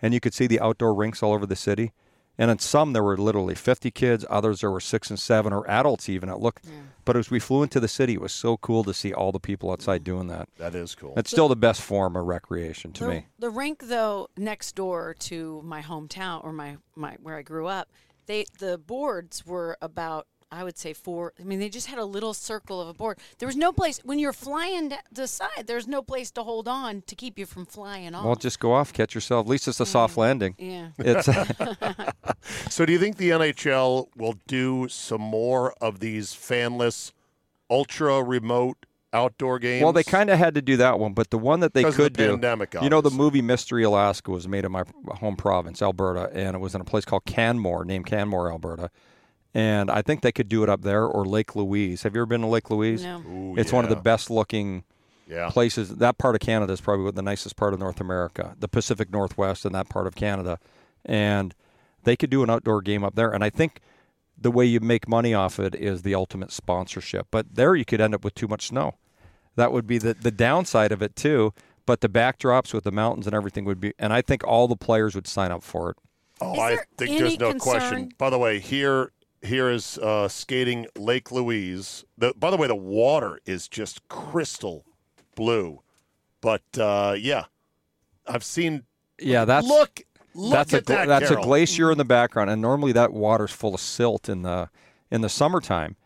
and you could see the outdoor rinks all over the city. And in some, there were literally 50 kids. Others, there were six and seven, or adults even. It looked, but as we flew into the city, it was so cool to see all the people outside mm. doing that. That is cool. It's still the best form of recreation to the, me. the rink, though, next door to my hometown or my, my where I grew up, they the boards were about I would say four. I mean, they just had a little circle of a board. There was no place when you're flying to the side. There's no place to hold on to keep you from flying off. Well, just go off, catch yourself. At least it's a soft landing. yeah. It's So, do you think the NHL will do some more of these fanless, ultra remote outdoor games? well, they kind of had to do that one, but the one that they 'Cause of the could do, pandemic, you know, the movie Mystery Alaska was made in my home province, Alberta, and it was in a place called Canmore, named Canmore, Alberta. And I think they could do it up there or Lake Louise. Have you ever been to Lake Louise? No. Ooh, It's one of the best looking Yeah. places. That part of Canada is probably the nicest part of North America, the Pacific Northwest and that part of Canada. And they could do an outdoor game up there. And I think the way you make money off it is the ultimate sponsorship. But there you could end up with too much snow. That would be the, the downside of it too. But the backdrops with the mountains and everything would be, and I think all the players would sign up for it. Oh, Is I think there's no concern- question. By the way, here here is uh, skating Lake Louise. The, by the way, the water is just crystal blue. But uh, yeah, I've seen. Yeah, that's look. Look that's a that. that's a glacier in the background, and normally that water's full of silt in the in the summertime,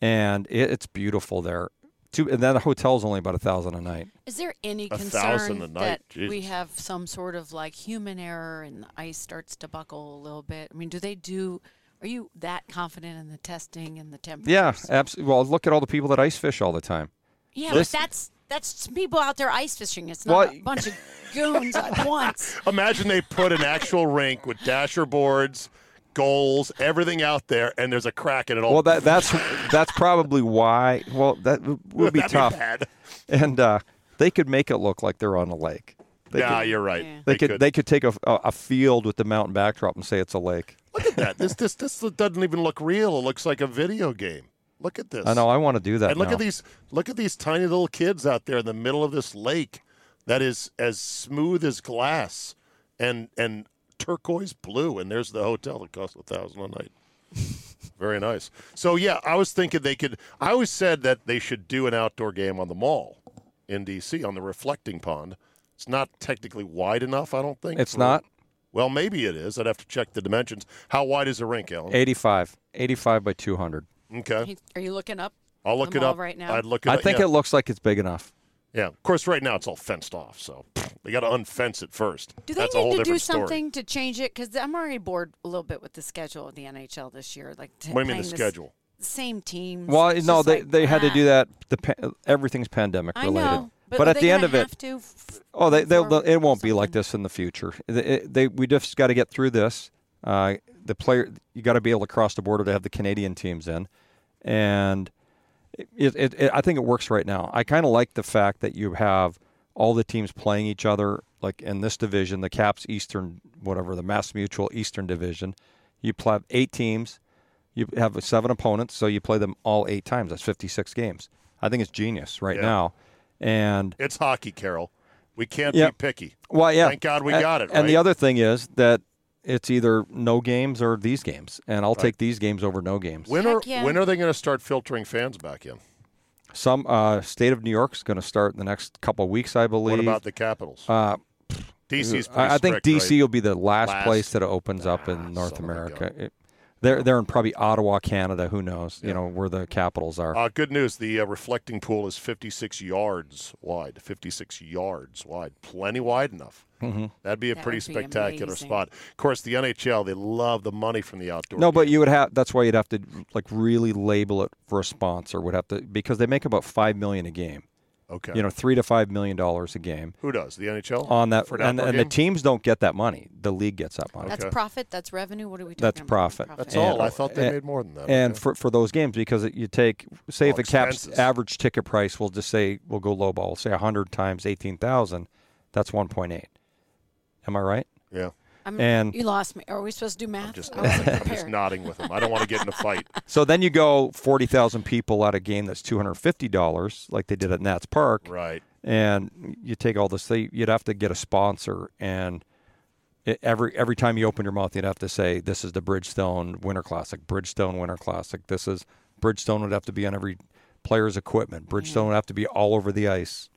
and it, it's beautiful there. Too, and then the hotel's only about a thousand a night. Is there any A thousand concern a night, that Jesus. we have some sort of like human error and the ice starts to buckle a little bit? I mean, do they do? Are you that confident in the testing and the temperature? Yeah, absolutely. Well, look at all the people that ice fish all the time. Yeah, This- but that's that's people out there ice fishing. It's not Well, a bunch of goons at once. Imagine they put an actual rink with dasher boards, goals, everything out there, and there's a crack in it all. Well, that that's that's probably why. Well, that would be That'd tough, bad. and uh, they could make it look like they're on a lake. They yeah, could, you're right. Yeah. they could they could take a, a a field with the mountain backdrop and say it's a lake. Look at that. This this this doesn't even look real. It looks like a video game. Look at this. I know I want to do that. And look now. at these look at these tiny little kids out there in the middle of this lake that is as smooth as glass and and turquoise blue. And there's the hotel that costs a thousand a night. Very nice. So yeah, I was thinking they could. I always said that they should do an outdoor game on the mall in DC on the reflecting pond. It's not technically wide enough. I don't think It's for- not? Well, maybe it is. I'd have to check the dimensions. How wide is the rink, Alan? 85, 85 by 200. Okay, Are you looking up? I'll look it up right now? I'd look it I up. think yeah. it looks like it's big enough. Yeah, of course. Right now it's all fenced off, so they got to unfence it first. Do they That's a whole need to do different story. something to change it? Because I'm already bored a little bit with the schedule of the NHL this year. Like, t- What do you mean the playing this- schedule? Same teams. Well, It's no, just they like, they had to ah. do that. The pa- everything's pandemic I related. know, but, but at the end of it, to f- Oh, they, they'll, forward it won't be like this in the future. They, it- they we just got to get through this. Uh, the player, you got to be able to cross the border to have the Canadian teams in, and it, it, it I think it works right now. I kind of like the fact that you have all the teams playing each other, like in this division, the Caps Eastern, whatever the Mass Mutual Eastern Division. You play eight teams. You have seven opponents, so you play them all eight times. That's fifty-six games. I think it's genius right Yeah. now, and It's hockey, Carol. We can't Yep. be picky. well, yeah. Thank God we A- got it, And the other thing is that it's either no games or these games, and I'll take these games over no games. When are yeah. when are they going to start filtering fans back in? Some uh, state of New York's going to start in the next couple of weeks, I believe. What about the Capitals? Uh, DC's I, I think strict, DC right? will be the last, Last. place that it opens up Ah, in North son of a America. It- they're they're in probably Ottawa, Canada. Who knows? You know where the capitals are. Uh, good news. The uh, reflecting pool is 56 yards wide. 56 yards wide. Plenty wide enough. Mm-hmm. That'd be a That pretty be spectacular amazing. spot. Of course, the NHL, they love the money from the outdoor. no, but you would have. That's why you'd have to like really label it for a sponsor. Would have to because they make about five million a game. Okay. You know, three to five million dollars a game. Who does? The NHL? on that, For an and, and the teams don't get that money. The league gets that money. That's Okay. profit. That's revenue. What are we talking That's about? profit. That's And- all. I thought they and- made more than that. And Okay. for, for those games, because it, you take, say, Well, if a cap's average ticket price, we'll just say we'll go low ball, say hundred times eighteen thousand, that's one point eight. Am I right? yeah. I'm, and- you lost me. Are we supposed to do math? Just, I wasn't I'm just nodding with them. I don't want to get in a fight. So then you go forty thousand people at a game that's two hundred fifty dollars, like they did at Nats Park, Right. and you take all this. They, you'd have to get a sponsor, and it, every every time you open your mouth, you'd have to say, "This is the Bridgestone Winter Classic." Bridgestone Winter Classic. This is Bridgestone would have to be on every player's equipment. Bridgestone would have to be all over the ice.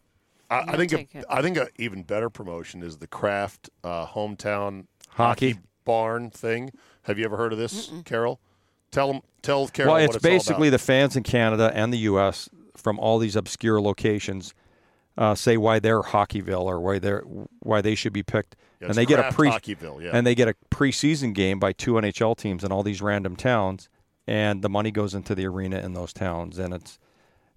I, I think take a, it. I think a even better promotion is the Kraft uh, hometown Hockey. barn thing. Have you ever heard of this, Carol? Tell them. Tell Carol. well, what it's it's all basically about. the fans in Canada and the U.S. from all these obscure locations uh, say why they're Hockeyville or why they're why they should be picked, Yeah, and they get a pre Hockeyville, yeah. and they get a preseason game by two NHL teams in all these random towns, and the money goes into the arena in those towns, and it's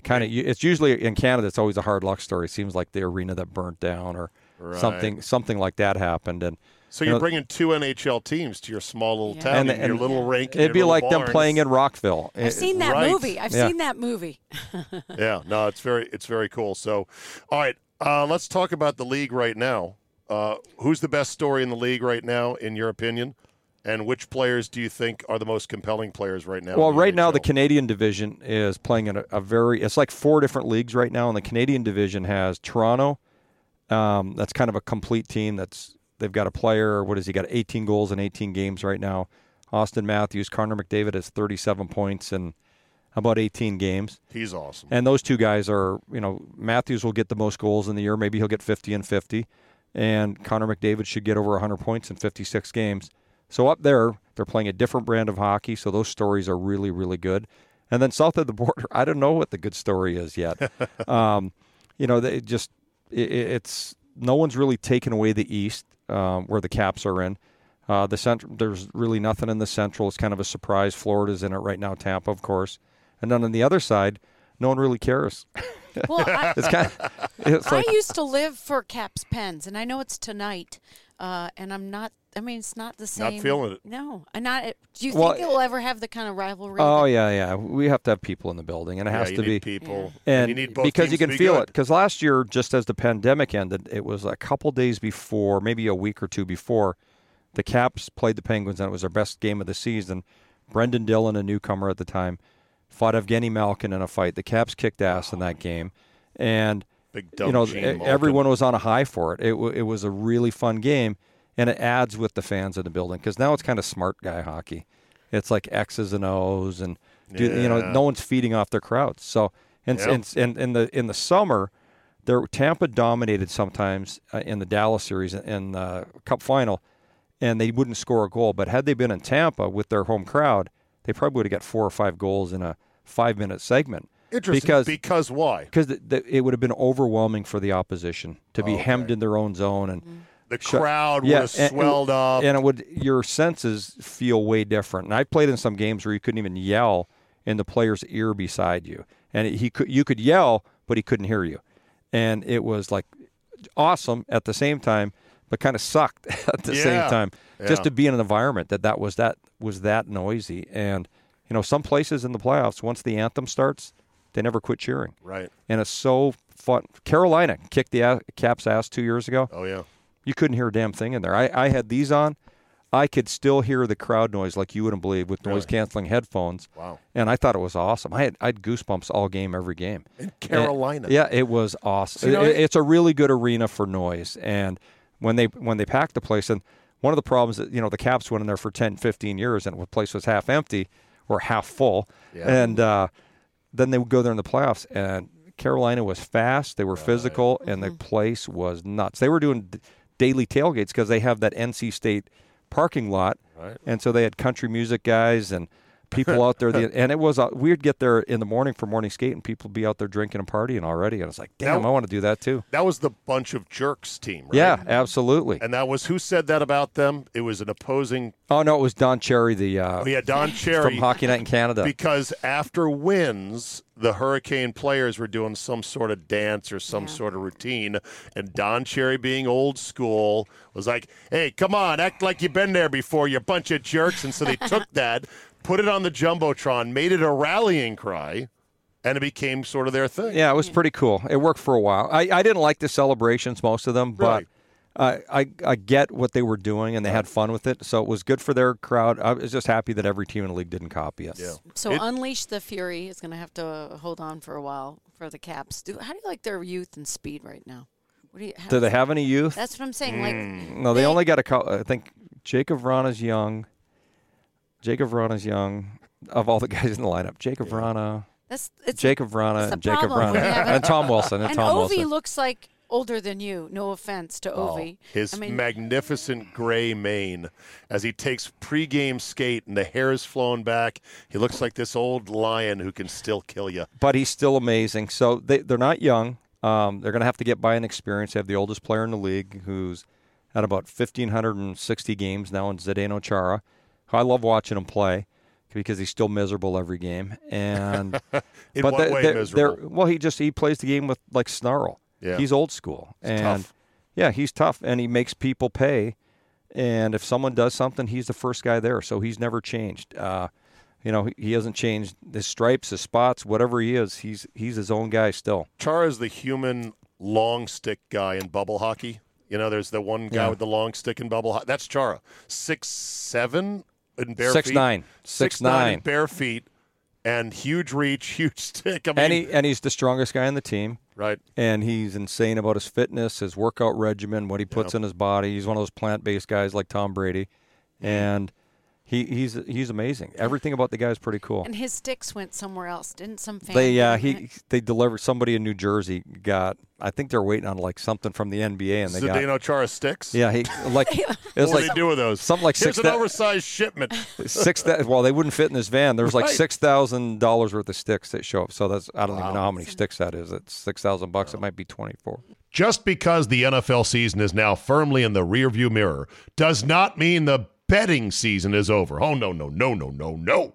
kind of it's usually in Canada it's always a hard luck story. It seems like the arena that burnt down or something something like that happened, and So you you're bringing two NHL teams to your small little Yeah. town, And- in your and- little rink. it'd be your like little them playing in Rockville. I've seen that Right. movie. I've Yeah. seen that movie. yeah, no, it's very it's very cool. So, all right, uh, let's talk about the league right now. Uh, who's the best story in the league right now, in your opinion? And which players do you think are the most compelling players right now? Well, in the right now the Canadian division is playing in a, a very. It's like four different leagues right now, and the Canadian division has Toronto. Um, that's kind of a complete team. That's they've got a player. What has he got? 18 goals in 18 games right now. Auston Matthews, Connor McDavid has 37 points in about 18 games. he's awesome. And those two guys are, you know, Matthews will get the most goals in the year. Maybe he'll get 50 and 50. And Connor McDavid should get over 100 points in 56 games. So up there, they're playing a different brand of hockey. So those stories are really, really good. And then south of the border, I don't know what the good story is yet. um, you know, they just it, it's no one's really taken away the East um, where the Caps are in. Uh, the central, there's really nothing in the Central. It's kind of a surprise. Florida's in it right now. Tampa, of course, and then on the other side, no one really cares. Well, I, It's kind of, It's like I used to live for Caps Pens, and I know it's tonight, uh, and I'm not. I mean, it's not the same. Not feeling it. No, I'm not. Do you Well, think it will ever have the kind of rivalry? oh that- yeah, yeah. We have to have people in the building, and it Yeah, has you to need be people, and you need both because you can be feel good. it. Because last year, just as the pandemic ended, it was a couple days before, maybe a week or two before, the Caps played the Penguins, and it was their best game of the season. Brendan Dillon, a newcomer at the time, fought Evgeny Malkin in a fight. The Caps kicked ass in that game, and Big dumb you know Gene e- Malkin. everyone was on a high for it. It, w- it was a really fun game, and it adds with the fans in the building because now it's kind of smart guy hockey. It's like X's and O's, and do, you know no one's feeding off their crowds. So and Yep. and, and in the in the summer, there Tampa dominated sometimes uh, in the Dallas series in the Cup final, and they wouldn't score a goal. But had they been in Tampa with their home crowd, they probably would have got four or five goals in a five minute segment. Interesting. because because why? because the, the, it would have been overwhelming for the opposition to be Okay. hemmed in their own zone and The crowd yeah, would have and- swelled up. and it would your senses feel way different. And I played in some games where you couldn't even yell in the player's ear beside you, and he could you could yell, but he couldn't hear you, and it was like awesome at the same time, but kind of sucked at the Yeah. same time. Just Yeah. to be in an environment that that was that was that noisy, and you know some places in the playoffs once the anthem starts, they never quit cheering right. and it's so fun. Carolina kicked the a- Caps ass two years ago. Oh yeah. You couldn't hear a damn thing in there. I, I had these on. I could still hear the crowd noise like you wouldn't believe with noise canceling headphones. Wow. And I thought it was awesome. I had I had goosebumps all game, every game. In Carolina. And- yeah, it was awesome. So, you know, It- it- it's a really good arena for noise. And when they when they packed the place, and one of the problems that you know the Caps went in there for 10, 15 years, and the place was half empty or half full, Yeah. and uh, then they would go there in the playoffs and. Carolina was fast. They were physical, and the place was nuts. They were doing d- daily tailgates because they have that NC State parking lot, Right. and so they had country music guys and people out there. The, and it was uh, we'd get there in the morning for morning skate, and people would be out there drinking and partying already. And it's like, damn, That- I want to do that too. That was the bunch of jerks team, right? Yeah, absolutely. And that was who said that about them? It was an opposing. Oh no, it was Don Cherry, the uh, Oh yeah, Don Cherry from Hockey Night in Canada. because after wins, the Hurricane players were doing some sort of dance or some Yeah. sort of routine, and Don Cherry, being old school, was like, "Hey, come on, act like you've been there before, you bunch of jerks." And so they took that, put it on the jumbotron, made it a rallying cry, and it became sort of their thing. Yeah, it was pretty cool. It worked for a while. I, I didn't like the celebrations, most of them, but Right. I, I I get what they were doing and they had fun with it. So it was good for their crowd. I was just happy that every team in the league didn't copy it. Yeah. So It- Unleash the Fury is going to have to hold on for a while for the Caps. Do, how do you like their youth and speed right now? What do you? how Do they have any youth? That's what I'm saying. Like, hmm. No, they, they- only got a couple. I think Jakub Vrana's young. Jakub Vrana's young. Of all the guys in the lineup, Jakub Vrana, that's it's Jakub Vrana, it's a and Jakub problem when Vrana, you and Tom Wilson, and, and Tom Ovi Wilson. looks like older than you. No offense to Oh, Ovi. his I mean, magnificent gray mane as he takes pregame skate and the hair is flowing back. He looks like this old lion who can still kill you. but he's still amazing. So they they're not young. Um, they're going to have to get by an experience. They have the oldest player in the league, who's at about fifteen hundred and sixty games now, in Zdeno Chara. I love watching him play because he's still miserable every game. And In but what they- way they're- miserable? they're- well, he just he plays the game with like snarl. Yeah. He's old school and tough. yeah, he's tough and he makes people pay. And if someone does something, he's the first guy there. So he's never changed. Uh, you know, he- he hasn't changed his stripes, his spots, whatever he is. He's he's his own guy still. Chara is the human long stick guy in bubble hockey. You know, there's the one guy Yeah. with the long stick in bubble hockey. That's Chara. Six seven in bare Six feet. nine. Six, Six nine in nine. bare feet, and huge reach, huge stick. I mean, And he and he's the strongest guy on the team. right? and he's insane about his fitness, his workout regimen, what he puts in his body. He's one of those plant-based guys like Tom Brady, mm-hmm. and he, he's he's amazing. Everything about the guy is pretty cool. and his sticks went somewhere else. Didn't some fan? They uh, he it? they delivered somebody in New Jersey got I think they're waiting on like something from the NBA and they got Zdeno Chara sticks. yeah he like it What was do like they do with those? something like Here's six an oversized shipment. six that well they wouldn't fit in this van. There was like Right. six thousand dollars worth of sticks that show up. So that's I don't even know how many sticks that is. It's six thousand bucks. It might be twenty four. Just because the NFL season is now firmly in the rearview mirror does not mean the betting season is over. Oh, no, no, no, no, no, no.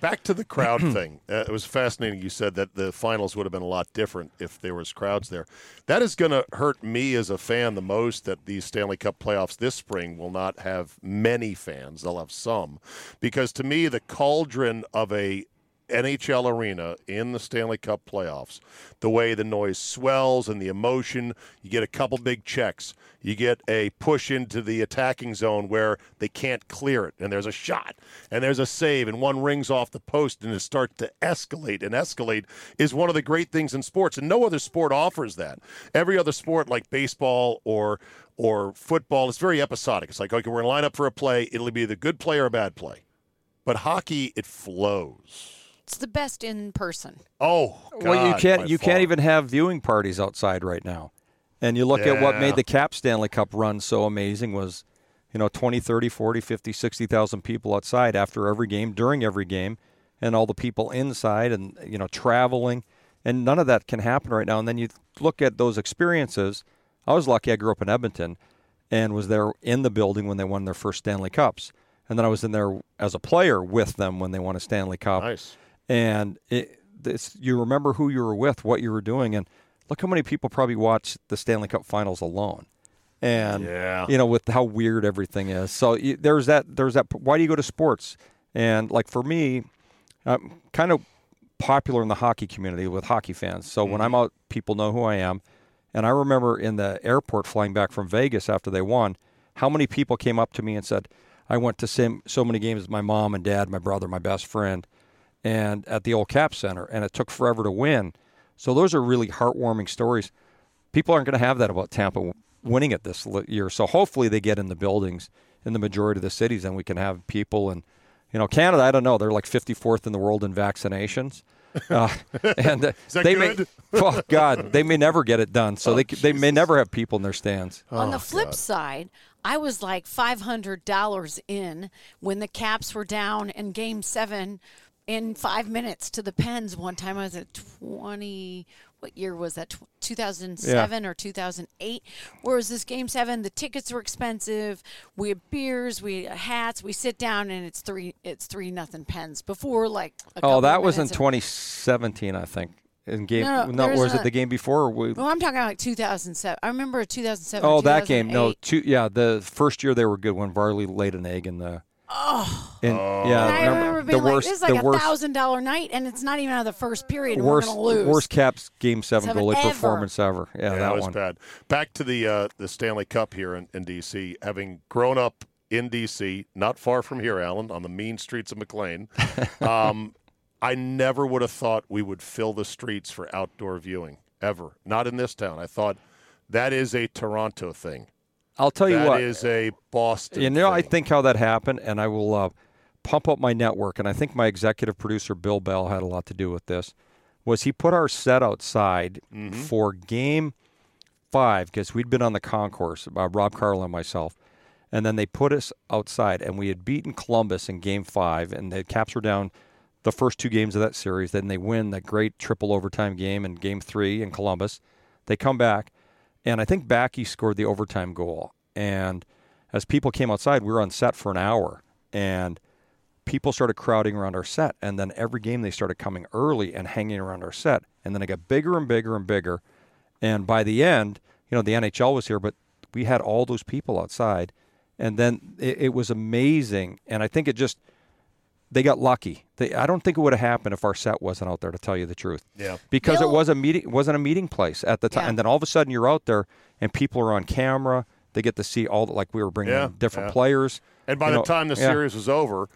Back to the crowd thing. Uh, it was fascinating. You said that the finals would have been a lot different if there was crowds there. That is going to hurt me as a fan the most. That these Stanley Cup playoffs this spring will not have many fans. They'll have some, because to me the cauldron of a NHL arena in the Stanley Cup playoffs, the way the noise swells and the emotion, you get a couple big checks. You get a push into the attacking zone where they can't clear it, and there's a shot, and there's a save, and one rings off the post, and it starts to escalate. And escalate is one of the great things in sports, and no other sport offers that. Every other sport, like baseball or or football, is very episodic. It's like, okay, we're to line up for a play. It'll be the good play or a bad play. But hockey, it flows. It's the best in person. Oh, well, you can't you far. can't even have viewing parties outside right now. And you look at what made the Cap Stanley Cup run so amazing was, you know, 20, 30, 40, 50, 60,000 people outside after every game, during every game, and all the people inside and, you know, traveling. And none of that can happen right now. And then you look at those experiences. I was lucky I grew up in Edmonton and was there in the building when they won their first Stanley Cups. And then I was in there as a player with them when they won a Stanley Cup Nice. And it, this, you remember who you were with, what you were doing, and look how many people probably watch the Stanley Cup Finals alone. And Yeah. you know, with how weird everything is, so you, there's that. There's that. Why do you go to sports? And like for me, I'm kind of popular in the hockey community with hockey fans. So when I'm mm-hmm. out, people know who I am. And I remember in the airport flying back from Vegas after they won, how many people came up to me and said, "I went to so many games with my mom and dad, my brother, my best friend." And at the old Cap Center, and it took forever to win. So those are really heartwarming stories. People aren't going to have that about Tampa winning it this year. So hopefully they get in the buildings in the majority of the cities, and we can have people. And you know, Canada, I don't know, they're like 54th in the world in vaccinations. Uh, and uh, that they good? may, oh God, they may never get it done. So they c they may never have people in their stands. On the flip side, I was like five hundred dollars in when the Caps were down in Game Seven in five minutes to the Pens. One time I was at twenty. What year was that? Two thousand seven or two thousand eight? Whereas this Game Seven, the tickets were expensive. We had beers, we had hats. We sit down and it's three. It's three nothing Pens. Before like. A Oh, that was in 2017, I think. In game, No, no, no, was a- it the game before? Or we, Well, I'm talking about like 2007. I remember 2007. Oh, that game. No, two. Yeah, the first year they were good when Varley laid an egg in the. Oh. In, yeah, And I remember being the like, worst. "This is like the a worst. thousand dollar night, and it's not even out of the first period. And Worst, we're gonna lose." worst Caps game seven Seven goalie ever. performance ever. Yeah, Yeah, that that was one. bad. Back to the uh, the Stanley Cup here in, in D.C. Having grown up in D.C., not far from here, Alan, on the mean streets of McLean, um, I never would have thought we would fill the streets for outdoor viewing ever. Not in this town. I thought that is a Toronto thing. I'll tell you That what. is a Boston. You know, I think how that happened, and I will uh, pump up my network. And I think my executive producer Bill Bell had a lot to do with this. Was he put our set outside for game five because we'd been on the concourse, uh, Rob Carlin myself, and then they put us outside, and we had beaten Columbus in game five, and they Caps were down the first two games of that series. Then they win that great triple overtime game in game three in Columbus. They come back, and I think Backy scored the overtime goal. And as people came outside, we were on set for an hour, and people started crowding around our set. And then every game they started coming early and hanging around our set. And then it got bigger and bigger and bigger. And by the end, you know, the NHL was here, but we had all those people outside. And then it, it was amazing. And I think it just they got lucky. They, I don't think it would have happened if our set wasn't out there. To tell you the truth, Yeah. because Bill- it was a meeting, wasn't a meeting place at the time. Yeah. And then all of a sudden, you're out there, and people are on camera. They get to see all the, like we were bringing Yeah, different yeah. players. And by you the know, time the yeah. series was over,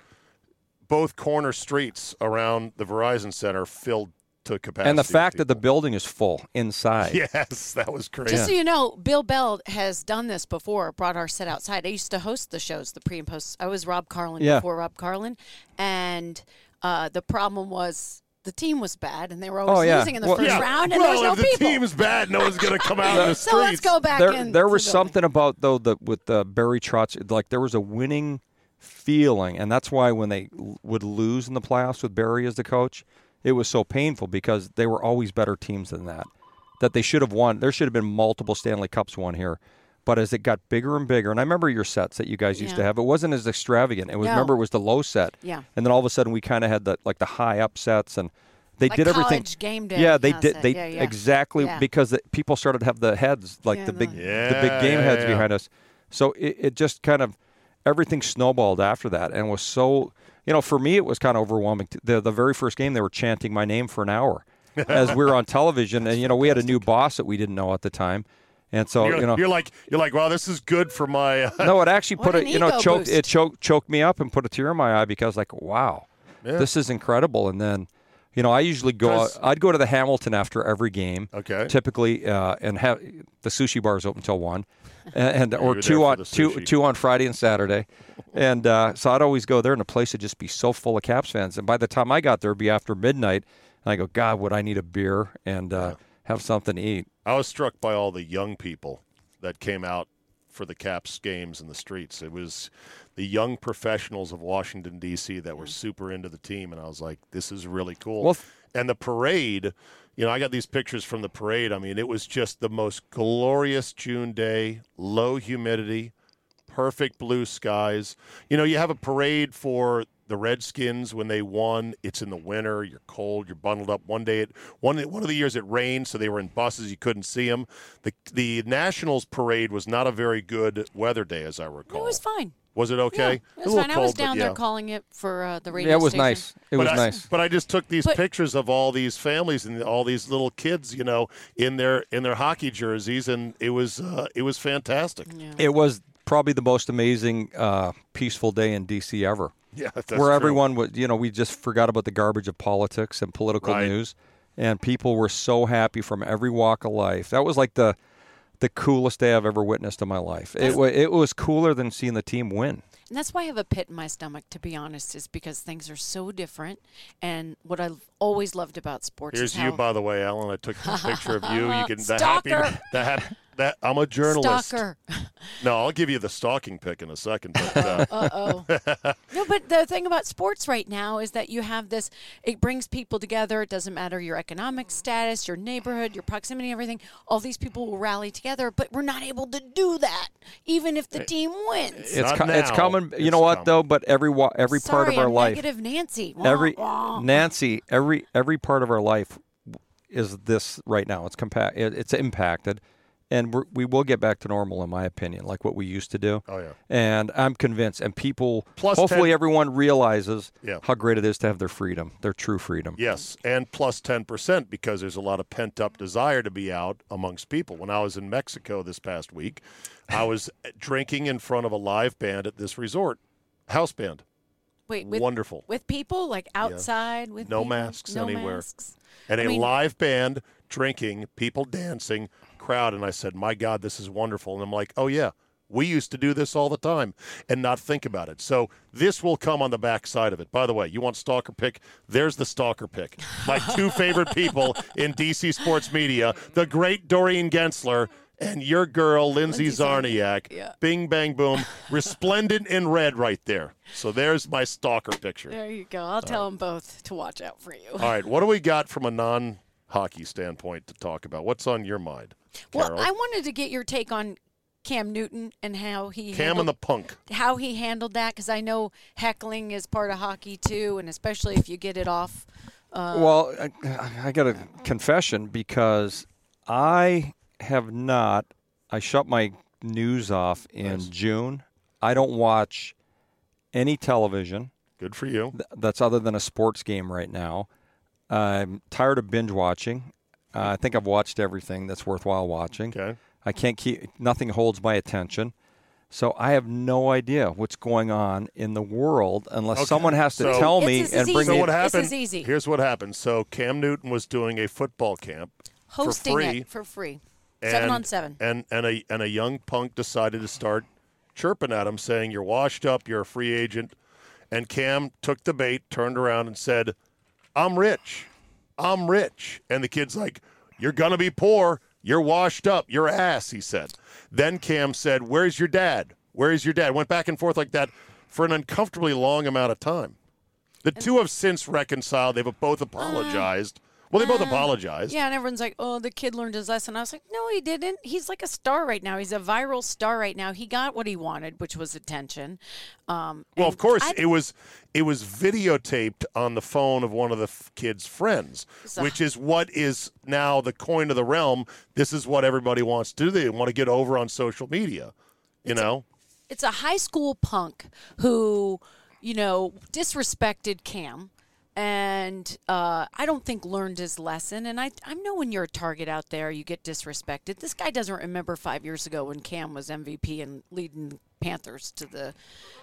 both corner streets around the Verizon Center filled to capacity. and the fact that the building is full inside. Yes, that was crazy. Just so you know, Bill Bell has done this before. Brought our set outside. I used to host the shows, the pre and post. I was Rob Carlin Yeah. before Rob Carlin, and uh, the problem was the team was bad, and they were always Oh, yeah. losing in the Well- first yeah. round, and well, there was no if the people. team's bad, no one's going to come out in the streets. so let's go back there, in. there to was the building. something about though the with the Barry Trotz like there was a winning feeling, and that's why when they l- would lose in the playoffs with Barry as the coach, it was so painful because they were always better teams than that. That they should have won. There should have been multiple Stanley Cups won here. But as it got bigger and bigger, and I remember your sets that you guys used to have, it wasn't as extravagant. It was No. remember it was the low set, Yeah. and then all of a sudden we kind of had the like the high upsets, and they Like did everything. game day Yeah, they did. set. They Yeah, yeah. exactly Yeah. because the, people started to have the heads like Yeah, the big, the- the big game yeah, heads yeah. behind us. So it, it just kind of everything snowballed after that, and was so you know for me it was kind of overwhelming. The the very first game they were chanting my name for an hour as we were on television, and you know we had a new boss that we didn't know at the time, and so You're, you know you're like you're like, wow, this is good for my. Uh, no, it actually put a you know choked boost. it choked choked me up and put a tear in my eye because like wow, Yeah. this is incredible. And then you know I usually go I'd go to the Hamilton after every game. Okay. Typically, uh, and have the sushi bar is open till one, and, and or two on two two on Friday and Saturday, and uh, so I'd always go there, and the place would just be so full of Caps fans. And by the time I got there, it'd be after midnight, and I go, God, would I need a beer and uh, have something to eat? I was struck by all the young people that came out for the Caps games in the streets. It was the young professionals of Washington D.C. that were super into the team, and I was like, "This is really cool." Well, and the parade, you know, I got these pictures from the parade. I mean, it was just the most glorious June day, low humidity, perfect blue skies. You know, you have a parade for the Redskins when they won. It's in the winter. You're cold. You're bundled up. One day, it one one of the years it rained, so they were in buses. You couldn't see them. The the Nationals parade was not a very good weather day, as I recall. It was fine. Was it okay? Yeah, it was little fine. I was cold, but down yeah. there calling it for uh, the radio. Yeah, it was station. nice. It but was I, nice. But I just took these But- pictures of all these families and all these little kids, you know, in their in their hockey jerseys, and it was uh, it was fantastic. Yeah. It was probably the most amazing, uh, peaceful day in DC ever. Yeah, that's where true. everyone was, you know, we just forgot about the garbage of politics and political Right. news, and people were so happy from every walk of life. That was like the the coolest day I've ever witnessed in my life. It was it was cooler than seeing the team win. And that's why I have a pit in my stomach, to be honest, is because things are so different. And what I've always loved about sports Here's is how you, by the way, Alan. I took a picture of you. You can the happy the hap, that I'm a journalist. stalker. No, I'll give you the stalking pick in a second. But, uh, Uh oh. no, but the thing about sports right now is that you have this. It brings people together. It doesn't matter your economic status, your neighborhood, your proximity, everything. All these people will rally together, but we're not able to do that, even if the team wins. It's Not co- it's now. coming. You It's know what coming. though? But every wa- every part Sorry, of our I'm life, Negative Nancy. Wah, every wah. Nancy, every every part of our life is this right now. It's compa- it, It's impacted, and we're, we will get back to normal, in my opinion, like what we used to do. oh yeah. And I'm convinced, and people, Plus hopefully, 10 everyone realizes Yeah. how great it is to have their freedom, their true freedom. Yes, and plus 10% because there's a lot of pent up desire to be out amongst people. When I was in Mexico this past week, I was drinking in front of a live band at this resort, house band. Wait, with, Wonderful. with people like outside with No people? masks no anywhere. masks. And I a mean- live band drinking, people dancing, crowd. And I said, My God, this is wonderful. And I'm like, Oh, yeah. We used to do this all the time and not think about it. So this will come on the back side of it. By the way, you want stalker pick? There's the stalker pick. My two favorite people in DC sports media, the great Doreen Gentzler and your girl Lindsay, Lindsay Czarniak. Czarniak, yeah. Bing bang boom, resplendent in red right there. So there's my stalker picture. There you go. I'll tell them both to watch out for you. All right, what do we got from a non hockey standpoint to talk about. What's on your mind, Well, I wanted to get your take on Cam Newton and how he Cam handled, and the punk. how he handled that because I know heckling is part of hockey too, and especially if you get it off. Uh, Well, I, I got a confession because I have not. I shut my news off in Nice. June. I don't watch any television Good for you. th- that's other than a sports game right now. I'm tired of binge watching. Uh, I think I've watched everything that's worthwhile watching. Okay. I can't keep nothing holds my attention. So I have no idea what's going on in the world unless Okay, someone has to so- tell It's me as and easy. bring So me. what This happened? is easy. Here's what happened. So Cam Newton was doing a football camp hosting for free, it for free, seven and- on seven. and and a and a young punk decided to start chirping at him, saying, "You're washed up. You're a free agent." And Cam took the bait, turned around, and said, "I'm rich. I'm rich." And the kid's like, "You're gonna be poor. You're washed up. You're ass." He said. Then Cam said, "Where's your dad? Where's your dad?" Went back and forth like that for an uncomfortably long amount of time. The two have since reconciled. They've both apologized. Well, they both apologized. Yeah, and everyone's like, "Oh, the kid learned his lesson." I was like, "No, he didn't. He's like a star right now. He's a viral star right now. He got what he wanted, which was attention." Um, Well, of course, I- it was it was videotaped on the phone of one of the f- kid's friends, So- which is what is now the coin of the realm. This is what everybody wants to do. They want to get over on social media. You know, it's a high school punk who, you know, disrespected Cam. And uh, I don't think learned his lesson. And I, I know when you're a target out there, you get disrespected. This guy doesn't remember five years ago when Cam was MVP and leading the Panthers to the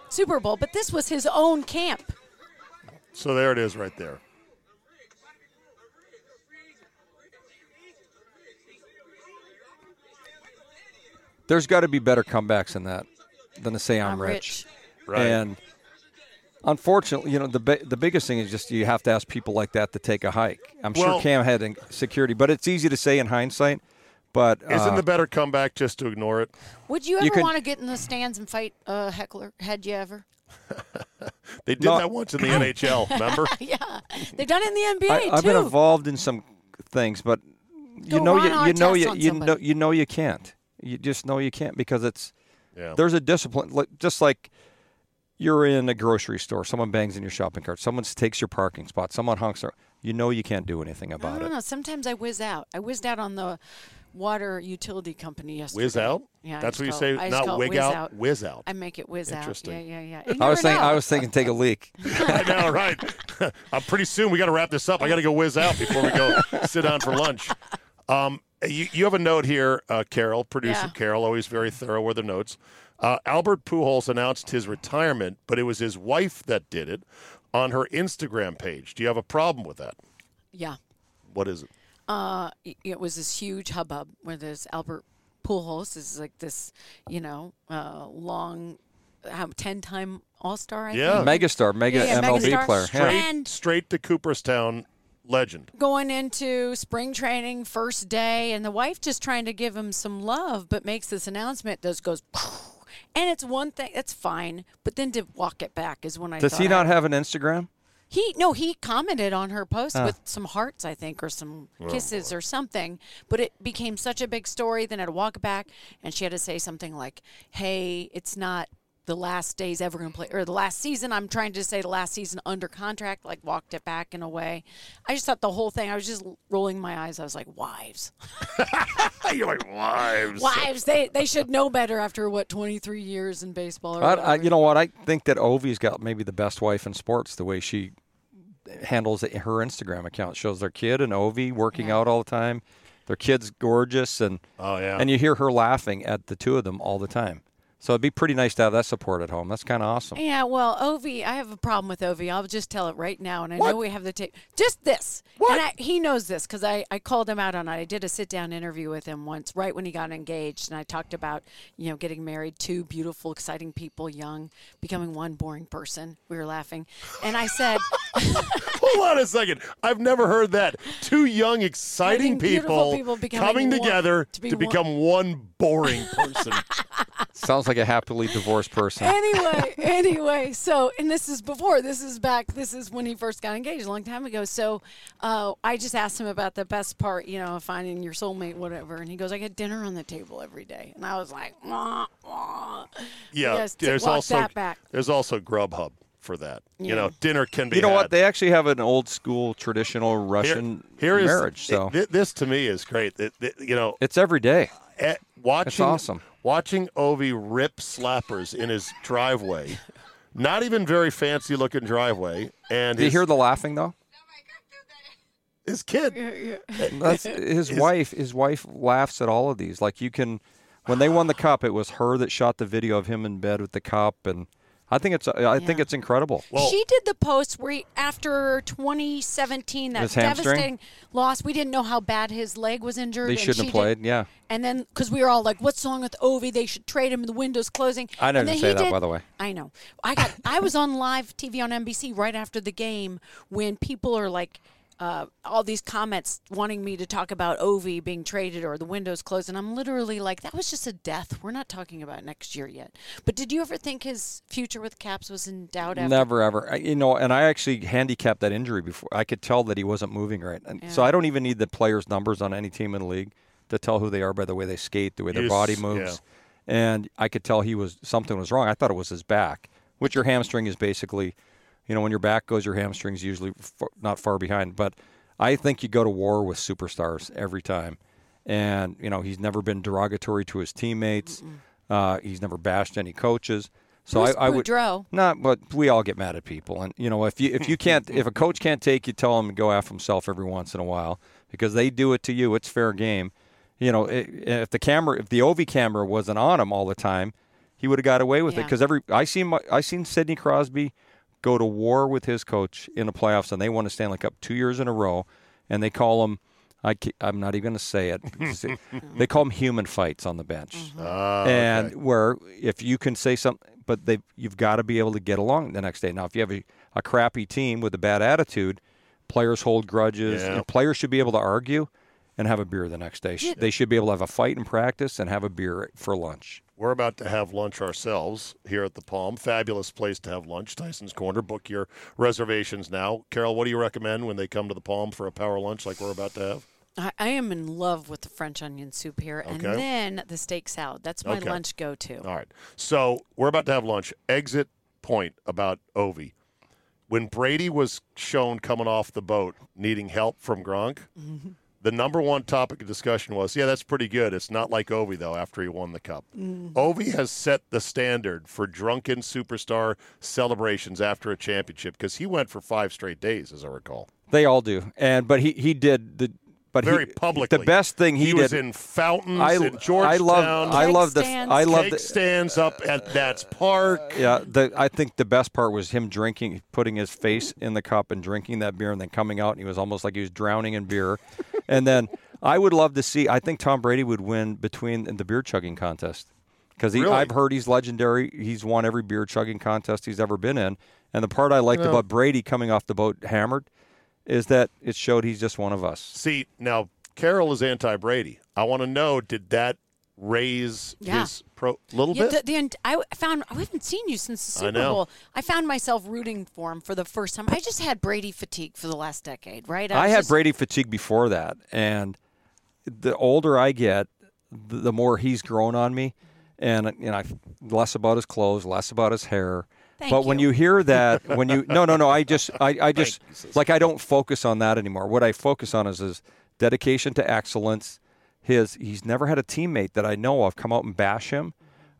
Super Bowl. But this was his own camp. so there it is, right there. There's got to be better comebacks than that than to say I'm, I'm rich. Right. And unfortunately, you know, the bi- the biggest thing is just you have to ask people like that to take a hike. I'm Well- sure Cam had security, but it's easy to say in hindsight. But Isn't uh, the better comeback just to ignore it? Would you ever You could- want to get in the stands and fight a heckler? Had you ever? They did No. that once in the NHL. Remember? yeah, they've done it in the NBA I, too. I've been involved in some things, but you Go know you, you know you you know you know you can't. You just know you can't because it's Yeah. there's a discipline. Just like you're in a grocery store, someone bangs in your shopping cart, someone takes your parking spot, someone honks. Their, you know you can't do anything I about don't it. know. Sometimes I whiz out. I whizzed out on the water utility company yesterday. Whiz out. Yeah, That's just what you say. I Not wig whiz out. out. Whiz out. I make it whiz out. Interesting. Yeah, yeah, yeah. I was never thinking. I was thinking, take a leak. I know, right? I'm pretty soon we got to wrap this up. I got to go whiz out before we go sit down for lunch. Um, you, you have a note here, uh, Carol, producer Yeah. Carol, always very thorough with her notes. Uh, Albert Pujols announced his retirement, but it was his wife that did it on her Instagram page. Do you have a problem with that? Yeah. What is it? Uh, it- it was this huge hubbub where this Albert Pujols is like this, you know, uh, long, how ten-time All-Star. I Yeah. think. Megastar, mega Yeah, yeah, MLB megastar. player. Yeah. Straight, And- straight to Cooperstown legend. going into spring training first day and the wife just trying to give him some love but makes this announcement that goes and it's one thing that's fine but then to walk it back is when i Does thought he I- not have an Instagram? he no he commented on her post Ah. with some hearts i think or some kisses or something but it became such a big story then i had to walk it back and she had to say something like hey it's not the last days ever going to play or the last season i'm trying to say the last season under contract like walked it back in a way i just thought the whole thing i was just rolling my eyes i was like wives You're like wives. wives they they should know better after what 23 years in baseball or I, I, you know what? I think that Ovi's got maybe the best wife in sports. The way she handles it, her Instagram account shows their kid and Ovi working Yeah. out all the time. Their kid's gorgeous, and Oh yeah. and you hear her laughing at the two of them all the time. So it'd be pretty nice to have that support at home. That's kind of awesome. Yeah, well, Ovi, I have a problem with Ovi. I'll just tell it right now, and I What? know we have the tape. Just this, What? and I, he knows this because I, I called him out on it. I did a sit down interview with him once, right when he got engaged, and I talked about you know getting married, two beautiful, exciting people, young, becoming one boring person. We were laughing, and I said, Hold on a second. I've never heard that. Two young, exciting Exciting, people, people coming one- together to to, be one- become one boring person. Sounds like a happily divorced person. anyway, anyway, so and this is before. This is back. This is when he first got engaged a long time ago. So uh, I just asked him about the best part, you know, of finding your soulmate, whatever. And he goes, "I get dinner on the table every day." And I was like, wah, wah. Yeah, Yes, there's also that back. there's also Grubhub for that. You know, dinner can be. You know had. what? They actually have an old school traditional Russian here is marriage. So it- this to me is great. It- it- you know, it's every day. Eh, watching awesome. watching Ovi rip slappers in his driveway, not even very fancy looking driveway, and Do you hear the laughing though? his kid. That's his wife. His wife laughs at all of these. Like you can, when they won the cup, it was her that shot the video of him in bed with the cup, and I think it's I think it's incredible. Well- she did the post where he, after 2017, that devastating loss, we didn't know how bad his leg was injured. They shouldn't she have did- played. Yeah, And then, because we were all like, "What's wrong with Ovi? They should trade him. The window's closing." I And didn't say that, did- by the way. I know. I got. I was on live TV on NBC right after the game when people are like, uh, all these comments wanting me to talk about Ovi being traded or the windows closed, and I'm literally like, "That was just a death. We're not talking about next year yet." But did you ever think his future with Caps was in doubt? After? never ever. I- You know, and I actually handicapped that injury before. I could tell that he wasn't moving right, and so I don't even need the players' numbers on any team in the league to tell who they are by the way they skate, the way their Yes, body yeah. moves, and I could tell he was something was wrong. I thought it was his back, which your hamstring is basically, you know, when your back goes, your hamstring's usually far, not far behind. But I think you go to war with superstars every time, and you know he's never been derogatory to his teammates. Uh, he's never bashed any coaches. So Bruce I, I would Boudreau. not, but we all get mad at people, and you know if you if you can't if a coach can't take you, tell him to go after himself every once in a while because they do it to you. It's fair game. You know, if the camera, if the Ovi camera wasn't on him all the time, he would have got away with it because every I seen my, I seen Sidney Crosby go to war with his coach in the playoffs, and they won a Stanley Cup two years in a row, and they call him. I, ca- I'm not even going to say it. they call them human fights on the bench Ah, and okay. where if you can say something, but they you've got to be able to get along the next day. Now, if you have a, a crappy team with a bad attitude, players hold grudges. Yeah. and players should be able to argue and have a beer the next day. Yeah. They should be able to have a fight in practice and have a beer for lunch. We're about to have lunch ourselves here at the Palm. Fabulous place to have lunch. Tyson's Corner. Book your reservations now. Carol, what do you recommend when they come to the Palm for a power lunch like we're about to have? I, I am in love with the French onion soup here, and then the steak salad. That's my Okay. lunch go to. All right. So we're about to have lunch. Exit point about Ovi. When Brady was shown coming off the boat needing help from Gronk, mm-hmm. The number one topic of discussion was, yeah, that's pretty good. It's not like Ovi, though, after he won the cup. Mm. Ovi has set the standard for drunken superstar celebrations after a championship because he went for five straight days, as I recall. They all do, and but he he did the but Very he, publicly. The best thing he, He, did. was in fountains I in Georgetown. I love I love the. I love cake the, stands up at Nats Park. Yeah, the, I think the best part was him drinking, putting his face in the cup and drinking that beer, and then coming out, and he was almost like he was drowning in beer. And then I would love to see. I think Tom Brady would win between the beer chugging contest because Really? I've heard he's legendary. He's won every beer chugging contest he's ever been in. And the part I liked about Brady coming off the boat hammered is that it showed he's just one of us. See, now Carol is anti Brady. I want to know did that raise Yeah. his pro little Yeah, bit? the, the, I found I haven't seen you since the I Super know. Bowl. I found myself rooting for him for the first time. I just had Brady fatigue for the last decade, right? I was had just- Brady fatigue before that, and the older I get, the, the more he's grown on me, and you know, I- less about his clothes, less about his hair. Thank but when you. you hear that, when you no no no, I just I, I just you, like I don't focus on that anymore. What I focus on is his dedication to excellence. His he's never had a teammate that I know of come out and bash him.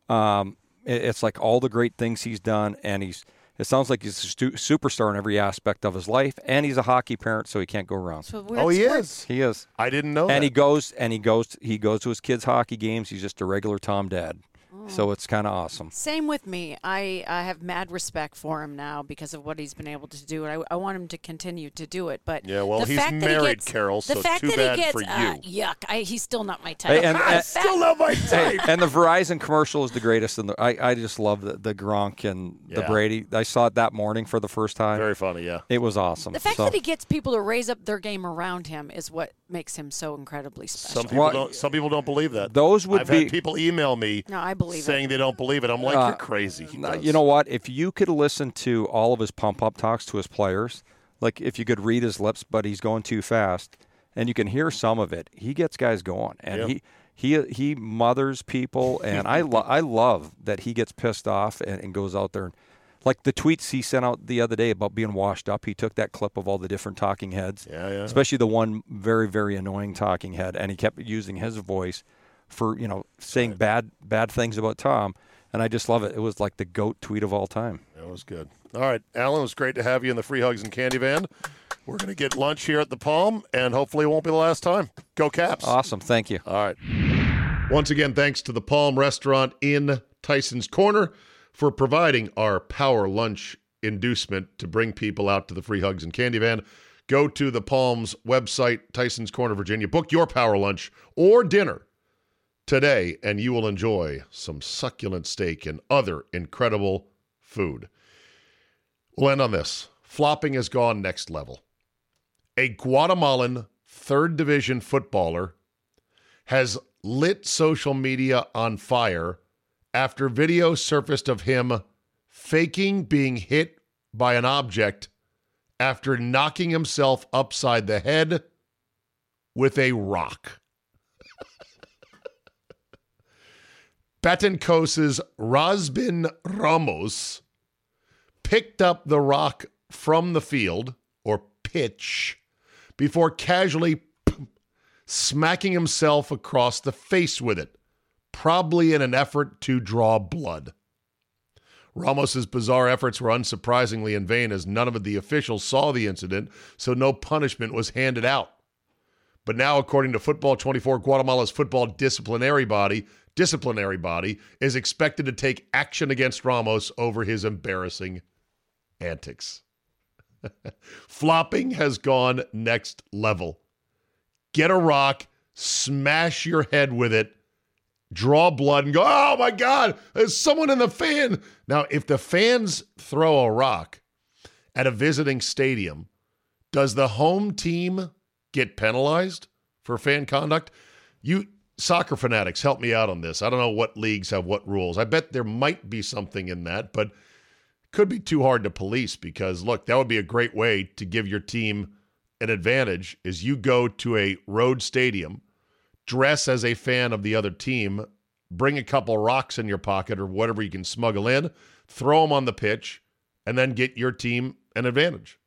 Um, it- it's like all the great things he's done, and he's. It sounds like he's a stu- superstar in every aspect of his life, and he's a hockey parent, so he can't go wrong. So we're- oh, he we're- is. He is, I didn't know and that. he goes and he goes he goes to his kids' hockey games. He's just a regular Tom Dad, so it's kind of awesome. Same with me. I, I have mad respect for him now because of what he's been able to do, and I, I want him to continue to do it. But Yeah, well, the he's fact that he married, gets- Carol, The so fact too that bad he gets for uh, you. yuck, I, he's still not my type. Hey, and- The and- fact- Still not my Hey, type. and the Verizon commercial is the greatest. And I, I just love the, the Gronk and the Brady. I saw it that morning for the first time. Very funny, yeah. it was awesome. the fact So- that he gets people to raise up their game around him is what makes him so incredibly special. Some people Well, don't. Some people don't believe that. those would I've be- had people email me. No, I This believe saying it. they don't believe it. I'm like, Uh, you're crazy. He No, does. You know what? If you could listen to all of his pump up talks to his players, like if you could read his lips, but he's going too fast, and you can hear some of it, he gets guys going, and Yeah. he he he mothers people, and I lo- I love that he gets pissed off and, and goes out there and. Like the tweets he sent out the other day about being washed up, he took that clip of all the different talking heads, Yeah, yeah. especially the one very, very annoying talking head, and he kept using his voice for you know saying bad bad things about Tom, and I just love it. It was like the goat tweet of all time. That was good. All right, Alan, it was great to have you in the Free Hugs and Candy Van. We're going to get lunch here at the Palm, and hopefully it won't be the last time. Go Caps. Awesome, thank you. All right. Once again, thanks to the Palm Restaurant in Tyson's Corner for providing our power lunch inducement to bring people out to the free hugs and candy van. Go to the Palm's website, Tyson's Corner, Virginia. Book your power lunch or dinner today, and you will enjoy some succulent steak and other incredible food. We'll end on this. Flopping has gone next level. A Guatemalan third division footballer has lit social media on fire after video surfaced of him faking being hit by an object after knocking himself upside the head with a rock. Betancos's Rosbin Ramos picked up the rock from the field or pitch before casually smacking himself across the face with it, probably in an effort to draw blood. Ramos's bizarre efforts were unsurprisingly in vain as none of the officials saw the incident, so no punishment was handed out. But now, according to Football 24, Guatemala's football disciplinary body, disciplinary body is expected to take action against Ramos over his embarrassing antics. Flopping has gone next level. Get a rock, smash your head with it, draw blood, and go, oh my God, there's someone in the fan. Now, if the fans throw a rock at a visiting stadium, does the home team get penalized for fan conduct? You soccer fanatics, help me out on this. I don't know what leagues have what rules. I bet there might be something in that, but could be too hard to police because look, that would be a great way to give your team an advantage is you go to a road stadium, dress as a fan of the other team, bring a couple rocks in your pocket or whatever you can smuggle in, throw them on the pitch, and then get your team an advantage.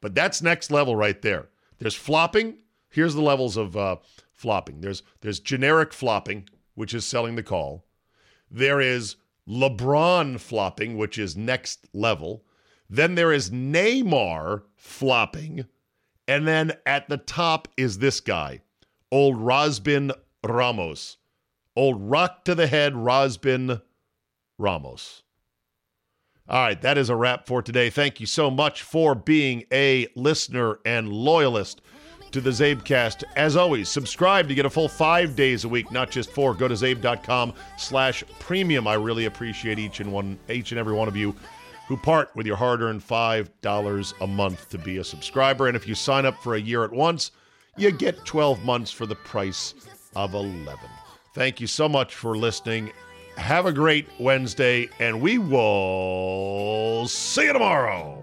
But that's next level right there. There's flopping. Here's the levels of uh, flopping. There's there's generic flopping, which is selling the call. There is LeBron flopping, which is next level. Then there is Neymar flopping. And then at the top is this guy, old Rosbin Ramos. Old rock to the head, Rosbin Ramos. All right, that is a wrap for today. Thank you so much for being a listener and loyalist to the Zabecast. As always, subscribe to get a full five days a week, not just four. Go to zabe.com slash premium. I really appreciate each and one each and every one of you who part with your hard-earned five dollars a month to be a subscriber. And if you sign up for a year at once, you get 12 months for the price of 11. Thank you so much for listening. Have a great Wednesday, and we will see you tomorrow.